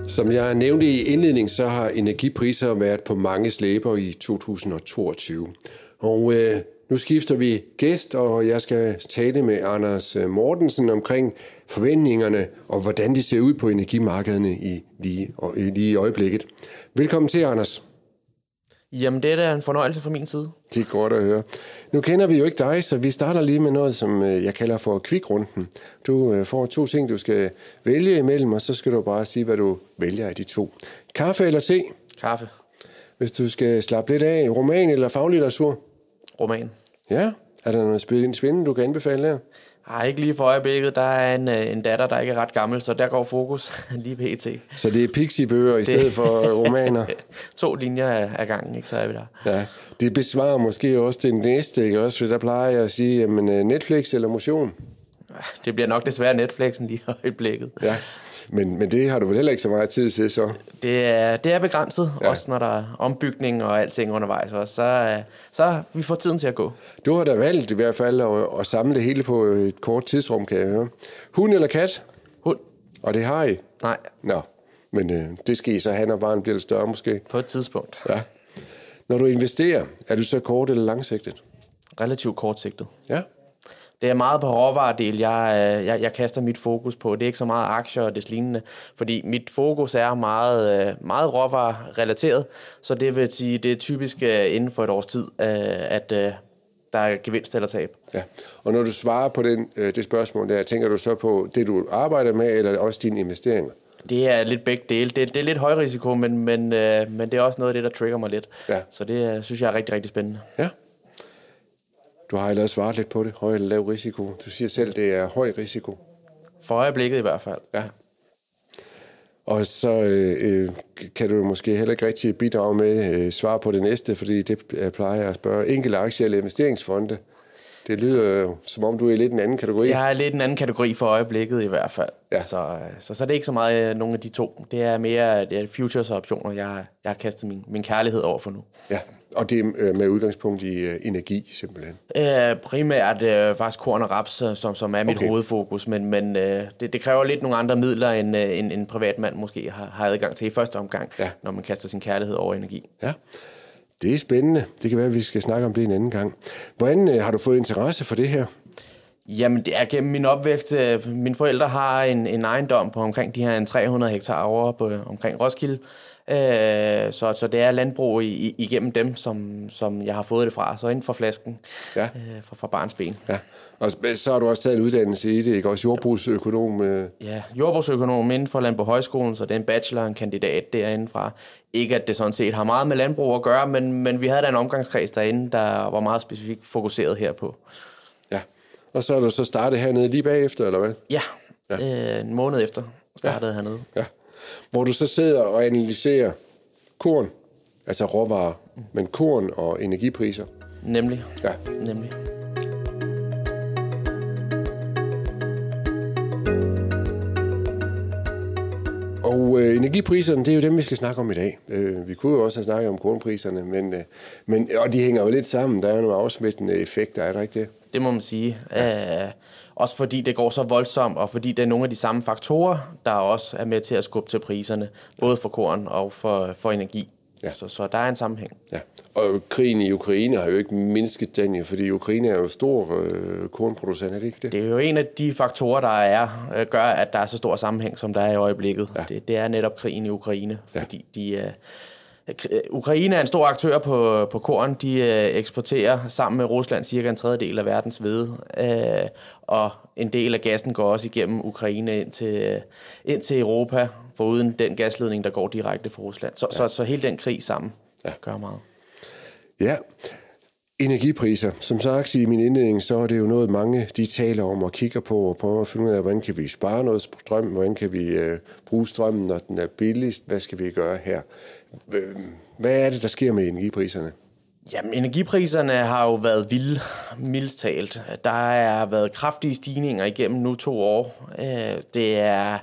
Som jeg nævnte i indledningen, så har energipriser været på mange slæber i 2022. Og øh, nu skifter vi gæst, og jeg skal tale med Anders øh, Mortensen omkring forventningerne og hvordan de ser ud på energimarkederne i lige, lige i øjeblikket. Velkommen til, Anders.
Jamen, det er da en fornøjelse fra min side.
Det er godt at høre. Nu kender vi jo ikke dig, så vi starter lige med noget, som øh, jeg kalder for kvikrunden. Du øh, får to ting, du skal vælge imellem, og så skal du bare sige, hvad du vælger af de to. Kaffe eller te?
Kaffe.
Hvis du skal slappe lidt af, roman eller faglitteratur?
Roman.
Ja. Er der noget spændende, du kan anbefale her?
Nej, ikke lige for øjeblikket. Der er en, øh, en datter, der ikke er ret gammel, så der går fokus lige pt.
Så det er pixie-bøger i stedet for romaner?
to linjer af gangen, ikke? så er vi der.
Ja, det besvarer måske også det næste, ikke også? For der plejer jeg at sige, jamen øh, Netflix eller motion?
Det bliver nok desværre Netflixen lige i øjeblikket.
Ja. Men, men det har du vel heller ikke så meget tid til, så?
Det er, det er begrænset, ja. også når der er ombygning og alting undervejs. Også, så, så vi får tiden til at gå.
Du har da valgt i hvert fald at, at samle det hele på et kort tidsrum, kan jeg høre. Hund eller kat?
Hund.
Og det har I?
Nej.
Nå, men øh, det skal I så have, når barnet bliver lidt større måske?
På et tidspunkt.
Ja. Når du investerer, er du så kort eller langsigtet?
Relativt kortsigtet.
Ja.
Det er meget på råvaredel, jeg, øh, jeg, jeg kaster mit fokus på. Det er ikke så meget aktier og det lignende, fordi mit fokus er meget, øh, meget råvarerelateret, så det vil sige, det er typisk øh, inden for et års tid, at der er gevinst eller tab.
Ja. Og når du svarer på den, det spørgsmål der, tænker du så på det, du arbejder med, eller også dine investeringer?
Det er lidt begge dele. Det, det er lidt høj risiko, men, men, men det er også noget af det, der trigger mig lidt.
Ja.
Så det synes jeg er rigtig, rigtig spændende.
Ja. Du har allerede svaret lidt på det. Høj eller lav risiko. Du siger selv, det er høj risiko.
For øjeblikket i hvert fald.
Ja. Og så øh, øh kan du måske heller ikke rigtig bidrage med øh, svar på det næste, fordi det jeg plejer at spørge enkelte aktier eller investeringsfonde. Det lyder jo, som om du er i lidt en anden kategori.
Jeg er lidt en anden kategori for øjeblikket i hvert fald. Ja. Så, så, så det er ikke så meget øh, nogle af de to. Det er mere det er futures og optioner, jeg, jeg har kastet min, min kærlighed over for nu.
Ja, og det er øh, med udgangspunkt i uh, energi simpelthen?
Uh, primært uh, faktisk korn og raps, som, som er mit okay. hovedfokus, men, men uh, det, det kræver lidt nogle andre midler, end uh, en, en privatmand måske har, har adgang til i første omgang, ja. når man kaster sin kærlighed over energi.
Ja. Det er spændende. Det kan være, at vi skal snakke om det en anden gang. Hvordan uh, har du fået interesse for det her?
Jamen, det er gennem min opvækst. Mine forældre har en, en ejendom på omkring de her 300 hektar over på, omkring Roskilde, Øh, så, så det er landbrug i, igennem dem, som, som jeg har fået det fra. Så inden for flasken ja. øh, fra, fra barns ben.
Ja. Og så har du også taget en uddannelse i det, ikke? Også jordbrugsøkonom? Øh.
Ja, jordbrugsøkonom inden for Landbrug Højskolen, så det er en bachelor og en kandidat derindefra. Ikke at det sådan set har meget med landbrug at gøre, men, men vi havde da en omgangskreds derinde, der var meget specifikt fokuseret herpå.
Ja, og så er du så startet hernede lige bagefter, eller hvad?
Ja, ja. Øh, en måned efter startede ja. hernede.
Ja. Hvor du så sidder og analyserer korn, altså råvarer, men korn og energipriser.
Nemlig.
Ja.
Nemlig.
Og øh, energipriserne, det er jo dem, vi skal snakke om i dag. Øh, vi kunne jo også have snakket om kornpriserne, men, øh, men, og de hænger jo lidt sammen. Der er jo nogle afsmittende effekter, er der ikke det?
Det må man sige. Ja. Øh, også fordi det går så voldsomt, og fordi det er nogle af de samme faktorer, der også er med til at skubbe til priserne, både for korn og for, for energi. Ja. Så, så der er en sammenhæng.
Ja. Og krigen i Ukraine har jo ikke mindsket den, fordi Ukraine er jo stor øh, kornproducent, er det ikke det?
Det er jo en af de faktorer, der er, øh, gør, at der er så stor sammenhæng, som der er i øjeblikket. Ja. Det, det er netop krigen i Ukraine, ja. fordi de... Øh, Ukraine er en stor aktør på, på korn. De øh, eksporterer sammen med Rusland cirka en tredjedel af verdens hvede, øh, og en del af gassen går også igennem Ukraine ind til, ind til Europa, foruden den gasledning, der går direkte fra Rusland. Så, ja. så, så hele den krig sammen ja. gør meget.
Ja, energipriser. Som sagt i min indledning, så er det jo noget, mange de taler om og kigger på og prøver at finde ud af, hvordan kan vi spare noget strøm, hvordan kan vi øh, bruge strømmen, når den er billigst, hvad skal vi gøre her? Hvad er det, der sker med energipriserne?
Jamen, energipriserne har jo været vilde, mildst talt. Der har været kraftige stigninger igennem nu to år. Øh, det er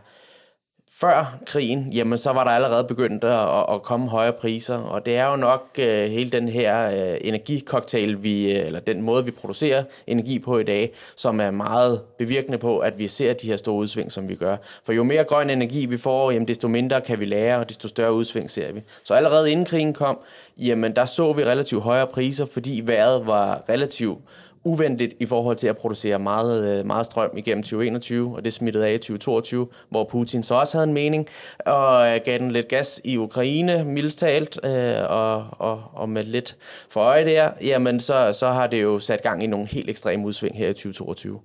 før krigen, jamen så var der allerede begyndt at, at komme højere priser, og det er jo nok uh, hele den her uh, energicocktail, vi, uh, eller den måde, vi producerer energi på i dag, som er meget bevirkende på, at vi ser de her store udsving, som vi gør. For jo mere grøn energi vi får, jamen, desto mindre kan vi lære, og desto større udsving ser vi. Så allerede inden krigen kom, jamen der så vi relativt højere priser, fordi vejret var relativt uventet i forhold til at producere meget, øh, meget strøm igennem 2021, og det smittede af i 2022, hvor Putin så også havde en mening, og øh, gav den lidt gas i Ukraine, mildest talt, øh, og, og, og med lidt for øje der, jamen så, så har det jo sat gang i nogle helt ekstreme udsving her i 2022.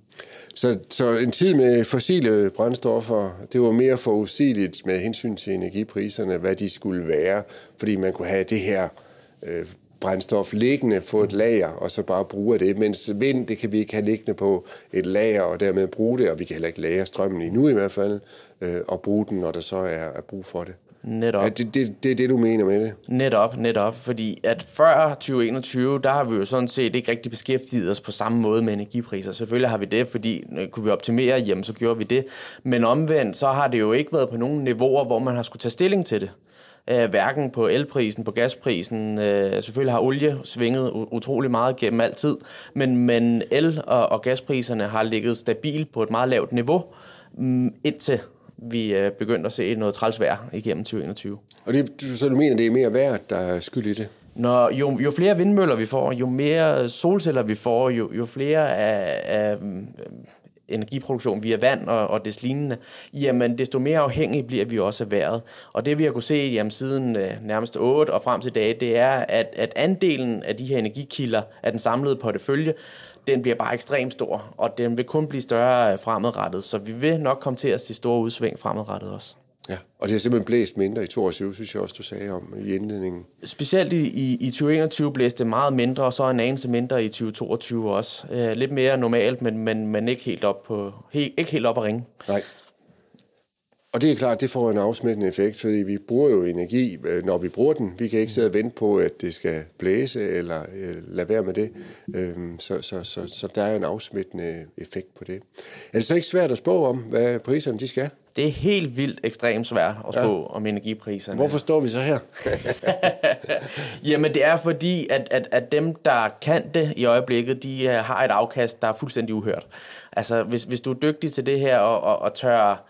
Så, så en tid med fossile brændstoffer, det var mere forudsigeligt med hensyn til energipriserne, hvad de skulle være, fordi man kunne have det her øh, brændstof liggende på et lager, og så bare bruge det. Mens vind, det kan vi ikke have liggende på et lager, og dermed bruge det, og vi kan heller ikke lagre strømmen endnu i hvert fald, øh, og bruge den, når der så er, er brug for det.
Netop.
Ja, det, det, det er det, du mener med det?
Netop, netop. Fordi at før 2021, der har vi jo sådan set ikke rigtig beskæftiget os på samme måde med energipriser. Selvfølgelig har vi det, fordi øh, kunne vi optimere, jamen så gjorde vi det. Men omvendt, så har det jo ikke været på nogle niveauer, hvor man har skulle tage stilling til det øh, hverken på elprisen, på gasprisen. Øh, selvfølgelig har olie svinget utrolig meget gennem altid, men, men el- og, og gaspriserne har ligget stabilt på et meget lavt niveau, mm, indtil vi øh, begyndte at se noget trælsvær igennem 2021.
Og det, så du mener, det er mere værd, der er skyld i det?
Når, jo, jo flere vindmøller vi får, jo mere solceller vi får, jo, jo flere af, af energiproduktion via vand og, og des lignende, jamen desto mere afhængige bliver vi også af vejret. Og det vi har kunne se jamen, siden øh, nærmest 8 og frem til dag, det er, at, at andelen af de her energikilder af den samlede portefølje, den bliver bare ekstremt stor, og den vil kun blive større øh, fremadrettet, så vi vil nok komme til at se store udsving fremadrettet også.
Ja, og det har simpelthen blæst mindre i 22, synes jeg også, du sagde om i indledningen.
Specielt i, i, i 2021 blæste det meget mindre, og så en anelse mindre i 2022 også. Uh, lidt mere normalt, men, men, men ikke helt op på, he, ikke helt op at ringe.
Nej. Og det er klart, det får en afsmittende effekt, fordi vi bruger jo energi, øh, når vi bruger den. Vi kan ikke sidde og vente på, at det skal blæse, eller øh, lade være med det. Øhm, så, så, så, så der er en afsmittende effekt på det. Er det så ikke svært at spå om, hvad priserne de skal?
Det er helt vildt ekstremt svært at spå ja. om energipriserne.
Hvorfor står vi så her?
Jamen det er fordi, at, at, at dem, der kan det i øjeblikket, de uh, har et afkast, der er fuldstændig uhørt. Altså hvis, hvis du er dygtig til det her og, og, og tør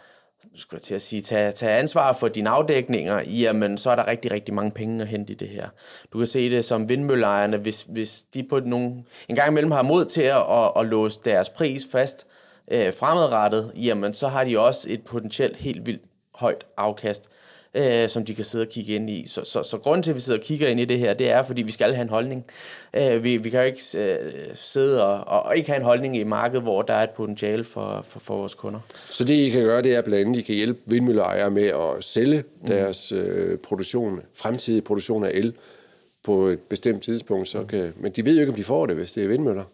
skulle jeg til at sige, tage, tage ansvar for dine afdækninger, jamen så er der rigtig, rigtig mange penge at hente i det her. Du kan se det som vindmølleejerne, hvis, hvis de på nogle, en gang imellem har mod til at, at, at låse deres pris fast øh, fremadrettet, jamen så har de også et potentielt helt vildt højt afkast øh, som de kan sidde og kigge ind i. Så, så, så grunden til, at vi sidder og kigger ind i det her, det er, fordi vi skal have en holdning. Øh, vi, vi kan jo ikke øh, sidde og, og ikke have en holdning i markedet, hvor der er et potentiale for, for, for vores kunder.
Så det, I kan gøre, det er blandt andet, I kan hjælpe vindmølleejere med at sælge mm. deres øh, produktion, fremtidige produktion af el på et bestemt tidspunkt. Så kan, men de ved jo ikke, om de får det, hvis det er vindmøller.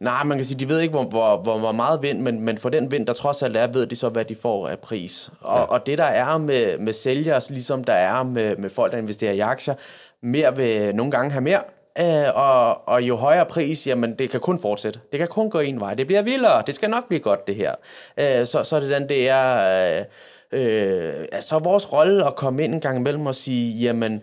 Nej, man kan sige, de ved ikke, hvor, hvor, hvor, hvor meget vind, men, men for den vind, der trods alt er, ved de så, hvad de får af pris. Og, ja. og det, der er med, med sælgers, ligesom der er med, med folk, der investerer i aktier, mere vil nogle gange have mere, Øh, og, og jo højere pris, jamen det kan kun fortsætte. Det kan kun gå en vej. Det bliver vildere. Det skal nok blive godt, det her. Øh, så, så er det den, det er... Øh, øh, altså vores rolle at komme ind en gang imellem og sige, jamen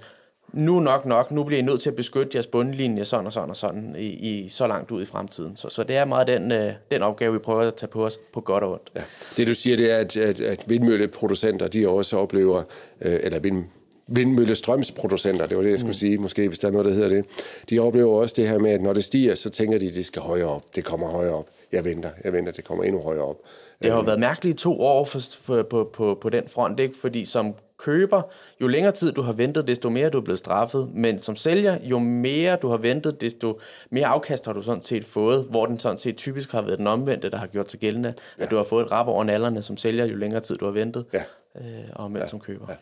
nu nok nok, nu bliver I nødt til at beskytte jeres bundlinje sådan og sådan og sådan i, i så langt ud i fremtiden. Så, så det er meget den, øh, den opgave, vi prøver at tage på os på godt og ondt. Ja.
Det du siger, det er, at, at, at vindmølleproducenter, de også oplever, øh, eller vind, vindmøllestrømsproducenter, det var det, jeg skulle mm. sige, måske hvis der er noget, der hedder det. De oplever også det her med, at når det stiger, så tænker de, at det skal højere op. Det kommer højere op. Jeg venter, jeg venter, det kommer endnu højere op.
Det har jo været mærkeligt to år for, på, på, på, på den front, ikke? fordi som køber, jo længere tid du har ventet, desto mere du er blevet straffet. Men som sælger, jo mere du har ventet, desto mere afkast har du sådan set fået, hvor den sådan set typisk har været den omvendte, der har gjort sig gældende, ja. at du har fået et rap over nallerne som sælger, jo længere tid du har ventet, ja. øh, og omvendt ja. som køber. Ja.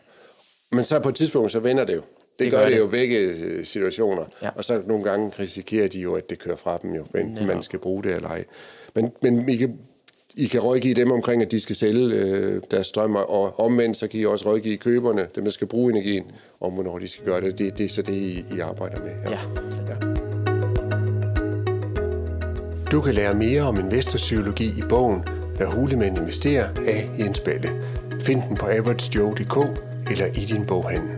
Men så på et tidspunkt, så vender det jo. Det, det gør, gør det, jo begge øh, situationer. Ja. Og så nogle gange risikerer de jo, at det kører fra dem, jo, enten ja. man skal bruge det eller ej. Men, men kan, I kan rådgive dem omkring, at de skal sælge øh, deres strøm, og omvendt så kan I også rådgive køberne, dem der skal bruge energien, om hvornår de skal gøre det. Det, det er så det, I, I arbejder med. Ja. Ja. ja. Du kan lære mere om investorpsykologi i bogen Når hulemænd investerer af Jens Balle. Find den på averagejoe.dk eller i din boghandel.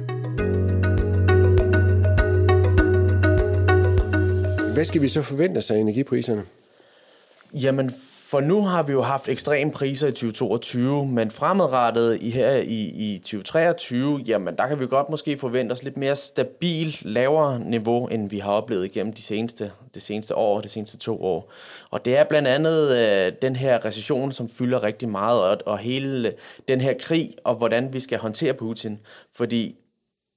Hvad skal vi så forvente sig af energipriserne?
Jamen, for nu har vi jo haft ekstreme priser i 2022, men fremadrettet i her i, i 2023, jamen der kan vi godt måske forvente os lidt mere stabil, lavere niveau, end vi har oplevet igennem de seneste, de seneste år, de seneste to år. Og det er blandt andet øh, den her recession, som fylder rigtig meget, og, og hele den her krig, og hvordan vi skal håndtere Putin. Fordi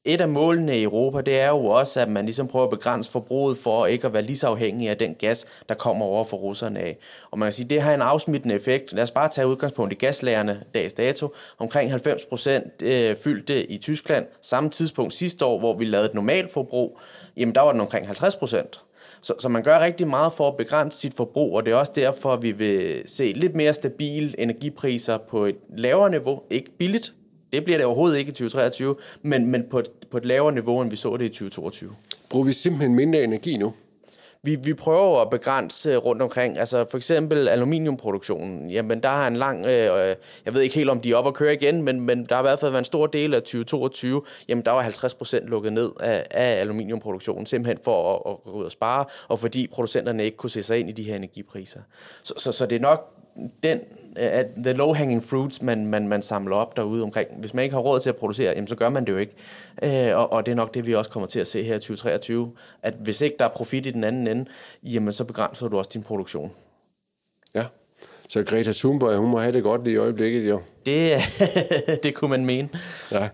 et af målene i Europa, det er jo også, at man ligesom prøver at begrænse forbruget for ikke at være lige så afhængig af den gas, der kommer over for russerne af. Og man kan sige, at det har en afsmittende effekt. Lad os bare tage udgangspunkt i gaslagerne dags dato. Omkring 90 procent øh, fyldte i Tyskland. Samme tidspunkt sidste år, hvor vi lavede et normalt forbrug, jamen der var den omkring 50 procent. Så, så man gør rigtig meget for at begrænse sit forbrug, og det er også derfor, at vi vil se lidt mere stabile energipriser på et lavere niveau. Ikke billigt, det bliver det overhovedet ikke i 2023, men, men på, et, på et lavere niveau, end vi så det i 2022.
Bruger vi simpelthen mindre energi nu?
Vi, vi prøver at begrænse rundt omkring. Altså for eksempel aluminiumproduktionen. Jamen der har en lang, øh, jeg ved ikke helt om de er op og køre igen, men, men der har i hvert fald været en stor del af 2022. Jamen der var 50 procent lukket ned af, af aluminiumproduktionen, simpelthen for at, at gå ud og spare, og fordi producenterne ikke kunne se sig ind i de her energipriser. Så, så, så det er nok den at the low-hanging fruits, man, man, man samler op derude omkring. Hvis man ikke har råd til at producere, jamen, så gør man det jo ikke. Øh, og, og det er nok det, vi også kommer til at se her i 2023, at hvis ikke der er profit i den anden ende, jamen så begrænser du også din produktion.
Ja, så Greta Thunberg, hun må have det godt i øjeblikket, jo.
Det, det kunne man mene.
Ja.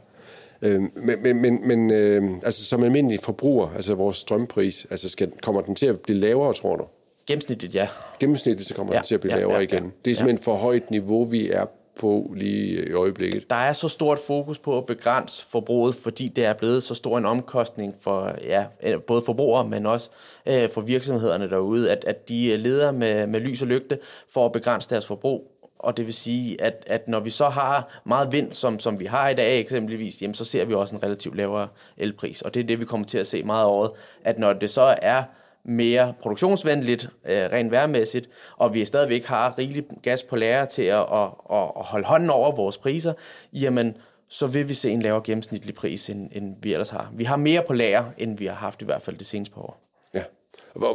Øh, men men, men, men øh, altså, som almindelig forbruger, altså vores strømpris, altså skal, kommer den til at blive lavere, tror du?
Gennemsnitligt, ja.
Gennemsnitligt, så kommer ja, det til at blive ja, lavere ja, igen. Det er simpelthen ja. for højt niveau, vi er på lige i øjeblikket.
Der er så stort fokus på at begrænse forbruget, fordi det er blevet så stor en omkostning for ja, både forbrugere, men også øh, for virksomhederne derude, at, at de leder med, med lys og lygte for at begrænse deres forbrug. Og det vil sige, at, at når vi så har meget vind, som, som vi har i dag eksempelvis, jamen, så ser vi også en relativt lavere elpris. Og det er det, vi kommer til at se meget året, at når det så er mere produktionsvenligt, øh, rent værmæssigt, og vi stadigvæk har rigeligt gas på lager til at, at, at, at holde hånden over vores priser, jamen så vil vi se en lavere gennemsnitlig pris, end, end vi ellers har. Vi har mere på lager, end vi har haft i hvert fald det seneste par år.
Ja.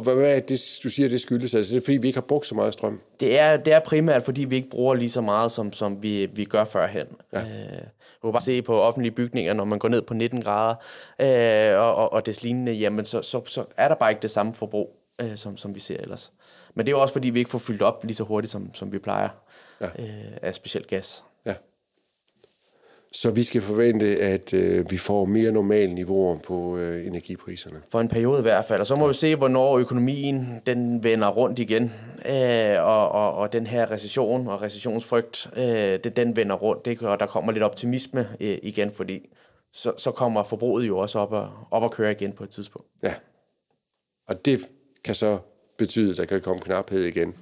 Hvad er det, du siger, det skyldes? Altså, det er fordi, vi ikke har brugt så meget strøm?
Det er, det er primært, fordi vi ikke bruger lige så meget, som, som vi, vi gør førhen. Ja. Øh, du kan bare se på offentlige bygninger, når man går ned på 19 grader øh, og, og, og det lignende, jamen så, så, så er der bare ikke det samme forbrug, øh, som, som vi ser ellers. Men det er jo også, fordi vi ikke får fyldt op lige så hurtigt, som, som vi plejer ja. øh, af specielt gas.
Ja. Så vi skal forvente, at øh, vi får mere normale niveauer på øh, energipriserne.
For en periode i hvert fald. Og så må vi se, hvornår økonomien den vender rundt igen. Øh, og, og, og den her recession og recessionsfrygt, øh, det, den vender rundt. Det, og der kommer lidt optimisme øh, igen, fordi så, så kommer forbruget jo også op og, op og køre igen på et tidspunkt.
Ja. Og det kan så betyde, at der kan komme knaphed igen.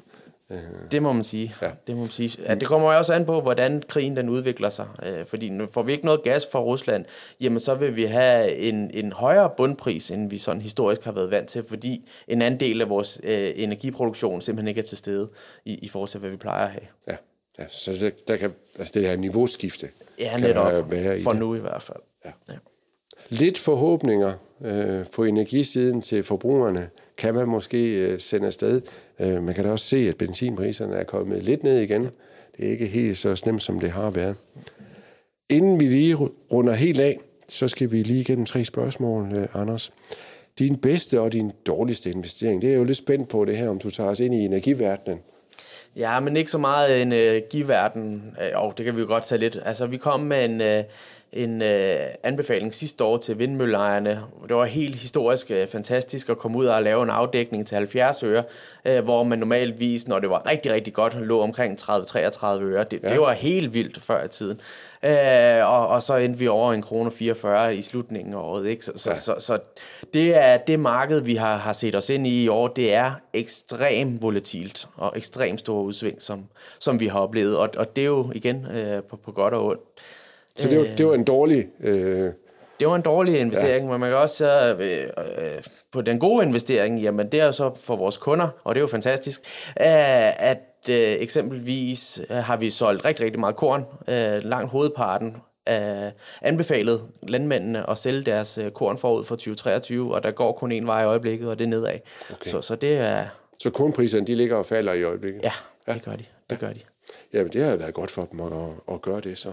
Det må man sige. Ja. Det må man sige. Ja, det kommer også an på, hvordan krigen den udvikler sig. Øh, fordi nu får vi ikke noget gas fra Rusland, jamen så vil vi have en, en højere bundpris, end vi sådan historisk har været vant til, fordi en anden del af vores øh, energiproduktion simpelthen ikke er til stede i, i forhold til, hvad vi plejer at have.
Ja, ja så der, der kan, altså det her niveauskifte.
Ja, netop. Være i for det. nu i hvert fald. Ja. ja.
Lidt forhåbninger øh, på energisiden til forbrugerne kan man måske øh, sende afsted. Øh, man kan da også se, at benzinpriserne er kommet lidt ned igen. Det er ikke helt så slemt, som det har været. Inden vi lige runder helt af, så skal vi lige igennem tre spørgsmål, øh, Anders. Din bedste og din dårligste investering, det er jo lidt spændt på det her, om du tager os ind i energiverdenen.
Ja, men ikke så meget energiverden. Øh, øh, og det kan vi jo godt tage lidt. Altså, vi kom med en, øh, en øh, anbefaling sidste år til vindmølleejerne. Det var helt historisk øh, fantastisk at komme ud og lave en afdækning til 70 øre, øh, hvor man normalvis, når det var rigtig, rigtig godt, lå omkring 30-33 øre. Det, ja. det var helt vildt før i tiden. Øh, og, og så endte vi over en krone 44 i slutningen af året. Ikke? Så, ja. så, så, så det er det marked, vi har, har set os ind i i år, det er ekstremt volatilt og ekstremt store udsving, som, som vi har oplevet. Og, og det er jo igen øh, på, på godt og ondt.
Så det var, det var en dårlig... Øh...
Det var en dårlig investering, ja. men man kan også sige, øh, øh, på den gode investering, jamen det er jo så for vores kunder, og det er jo fantastisk, øh, at øh, eksempelvis øh, har vi solgt rigtig, rigtig meget korn, øh, langt hovedparten øh, anbefalet landmændene at sælge deres øh, korn forud for 2023, og der går kun en vej i øjeblikket, og det er nedad. Okay. Så, så det er...
Så kornpriserne, de ligger og falder i øjeblikket?
Ja, det ja. gør de. Det gør de.
Jamen, det har været godt for dem at, at gøre det så.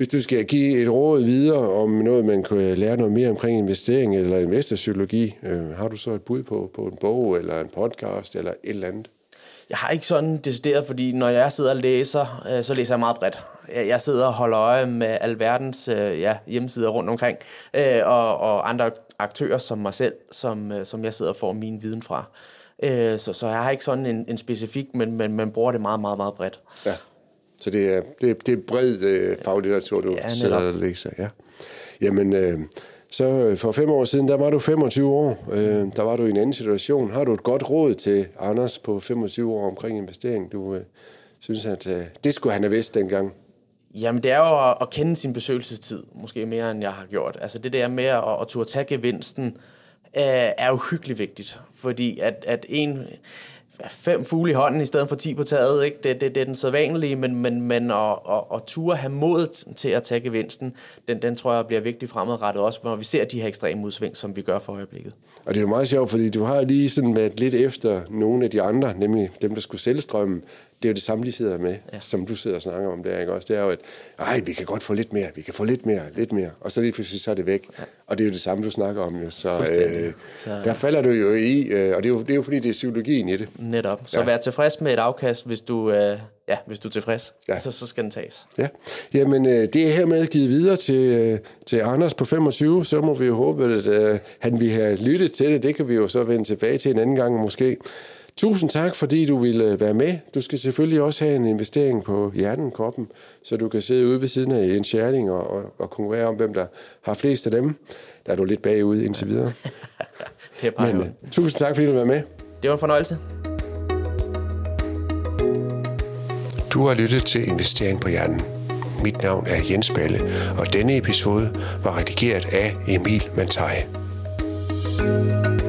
Hvis du skal give et råd videre om noget, man kan lære noget mere omkring investering eller investorpsykologi, øh, har du så et bud på, på en bog eller en podcast eller et eller andet?
Jeg har ikke sådan decideret, fordi når jeg sidder og læser, øh, så læser jeg meget bredt. Jeg sidder og holder øje med alverdens øh, ja, hjemmesider rundt omkring, øh, og, og andre aktører som mig selv, som, øh, som jeg sidder og får min viden fra. Øh, så, så jeg har ikke sådan en, en specifik, men, men man bruger det meget, meget, meget bredt.
Ja. Så det er, det, det er bred øh, faglitteratur, du ja, sidder og læser. Ja. Jamen, øh, så øh, for fem år siden, der var du 25 år. Øh, der var du i en anden situation. Har du et godt råd til Anders på 25 år omkring investering? Du øh, synes, at øh, det skulle han have vidst dengang.
Jamen, det er jo at, at kende sin besøgelsestid, måske mere end jeg har gjort. Altså det der med at, at turde tage gevinsten, øh, er jo hyggeligt vigtigt. Fordi at, at en fem fugle i hånden i stedet for 10 på taget. Ikke? Det, det, det er den sædvanlige, men, men, men at, at, at ture have mod til at tage gevinsten, den, den tror jeg bliver vigtig fremadrettet også, når vi ser de her ekstreme udsving, som vi gør for øjeblikket.
Og det er jo meget sjovt, fordi du har lige sådan været lidt efter nogle af de andre, nemlig dem, der skulle sælge strømmen det er jo det samme, de sidder med, ja. som du sidder og snakker om der, ikke også? Det er jo, at ej, vi kan godt få lidt mere, vi kan få lidt mere, lidt mere, og så lige pludselig så er det væk. Ja. Og det er jo det samme, du snakker om, jo. Så, øh, så der falder du jo i, øh, og det er, jo, det er jo fordi, det er psykologien i det.
Netop. Så ja. vær tilfreds med et afkast, hvis du, øh, ja, hvis du er tilfreds, ja. så, så skal den tages.
Ja, jamen øh, det er hermed givet videre til, øh, til Anders på 25, så må vi jo håbe, at øh, han vil have lyttet til det. Det kan vi jo så vende tilbage til en anden gang måske. Tusind tak, fordi du ville være med. Du skal selvfølgelig også have en investering på hjernen, kroppen, så du kan sidde ude ved siden af en sharing og, og, og konkurrere om, hvem der har flest af dem. Der er du lidt bagud indtil videre.
det er bare Men, uh,
tusind tak, fordi du var med.
Det var en fornøjelse.
Du har lyttet til Investering på Hjernen. Mit navn er Jens Balle, og denne episode var redigeret af Emil Mantai. thank you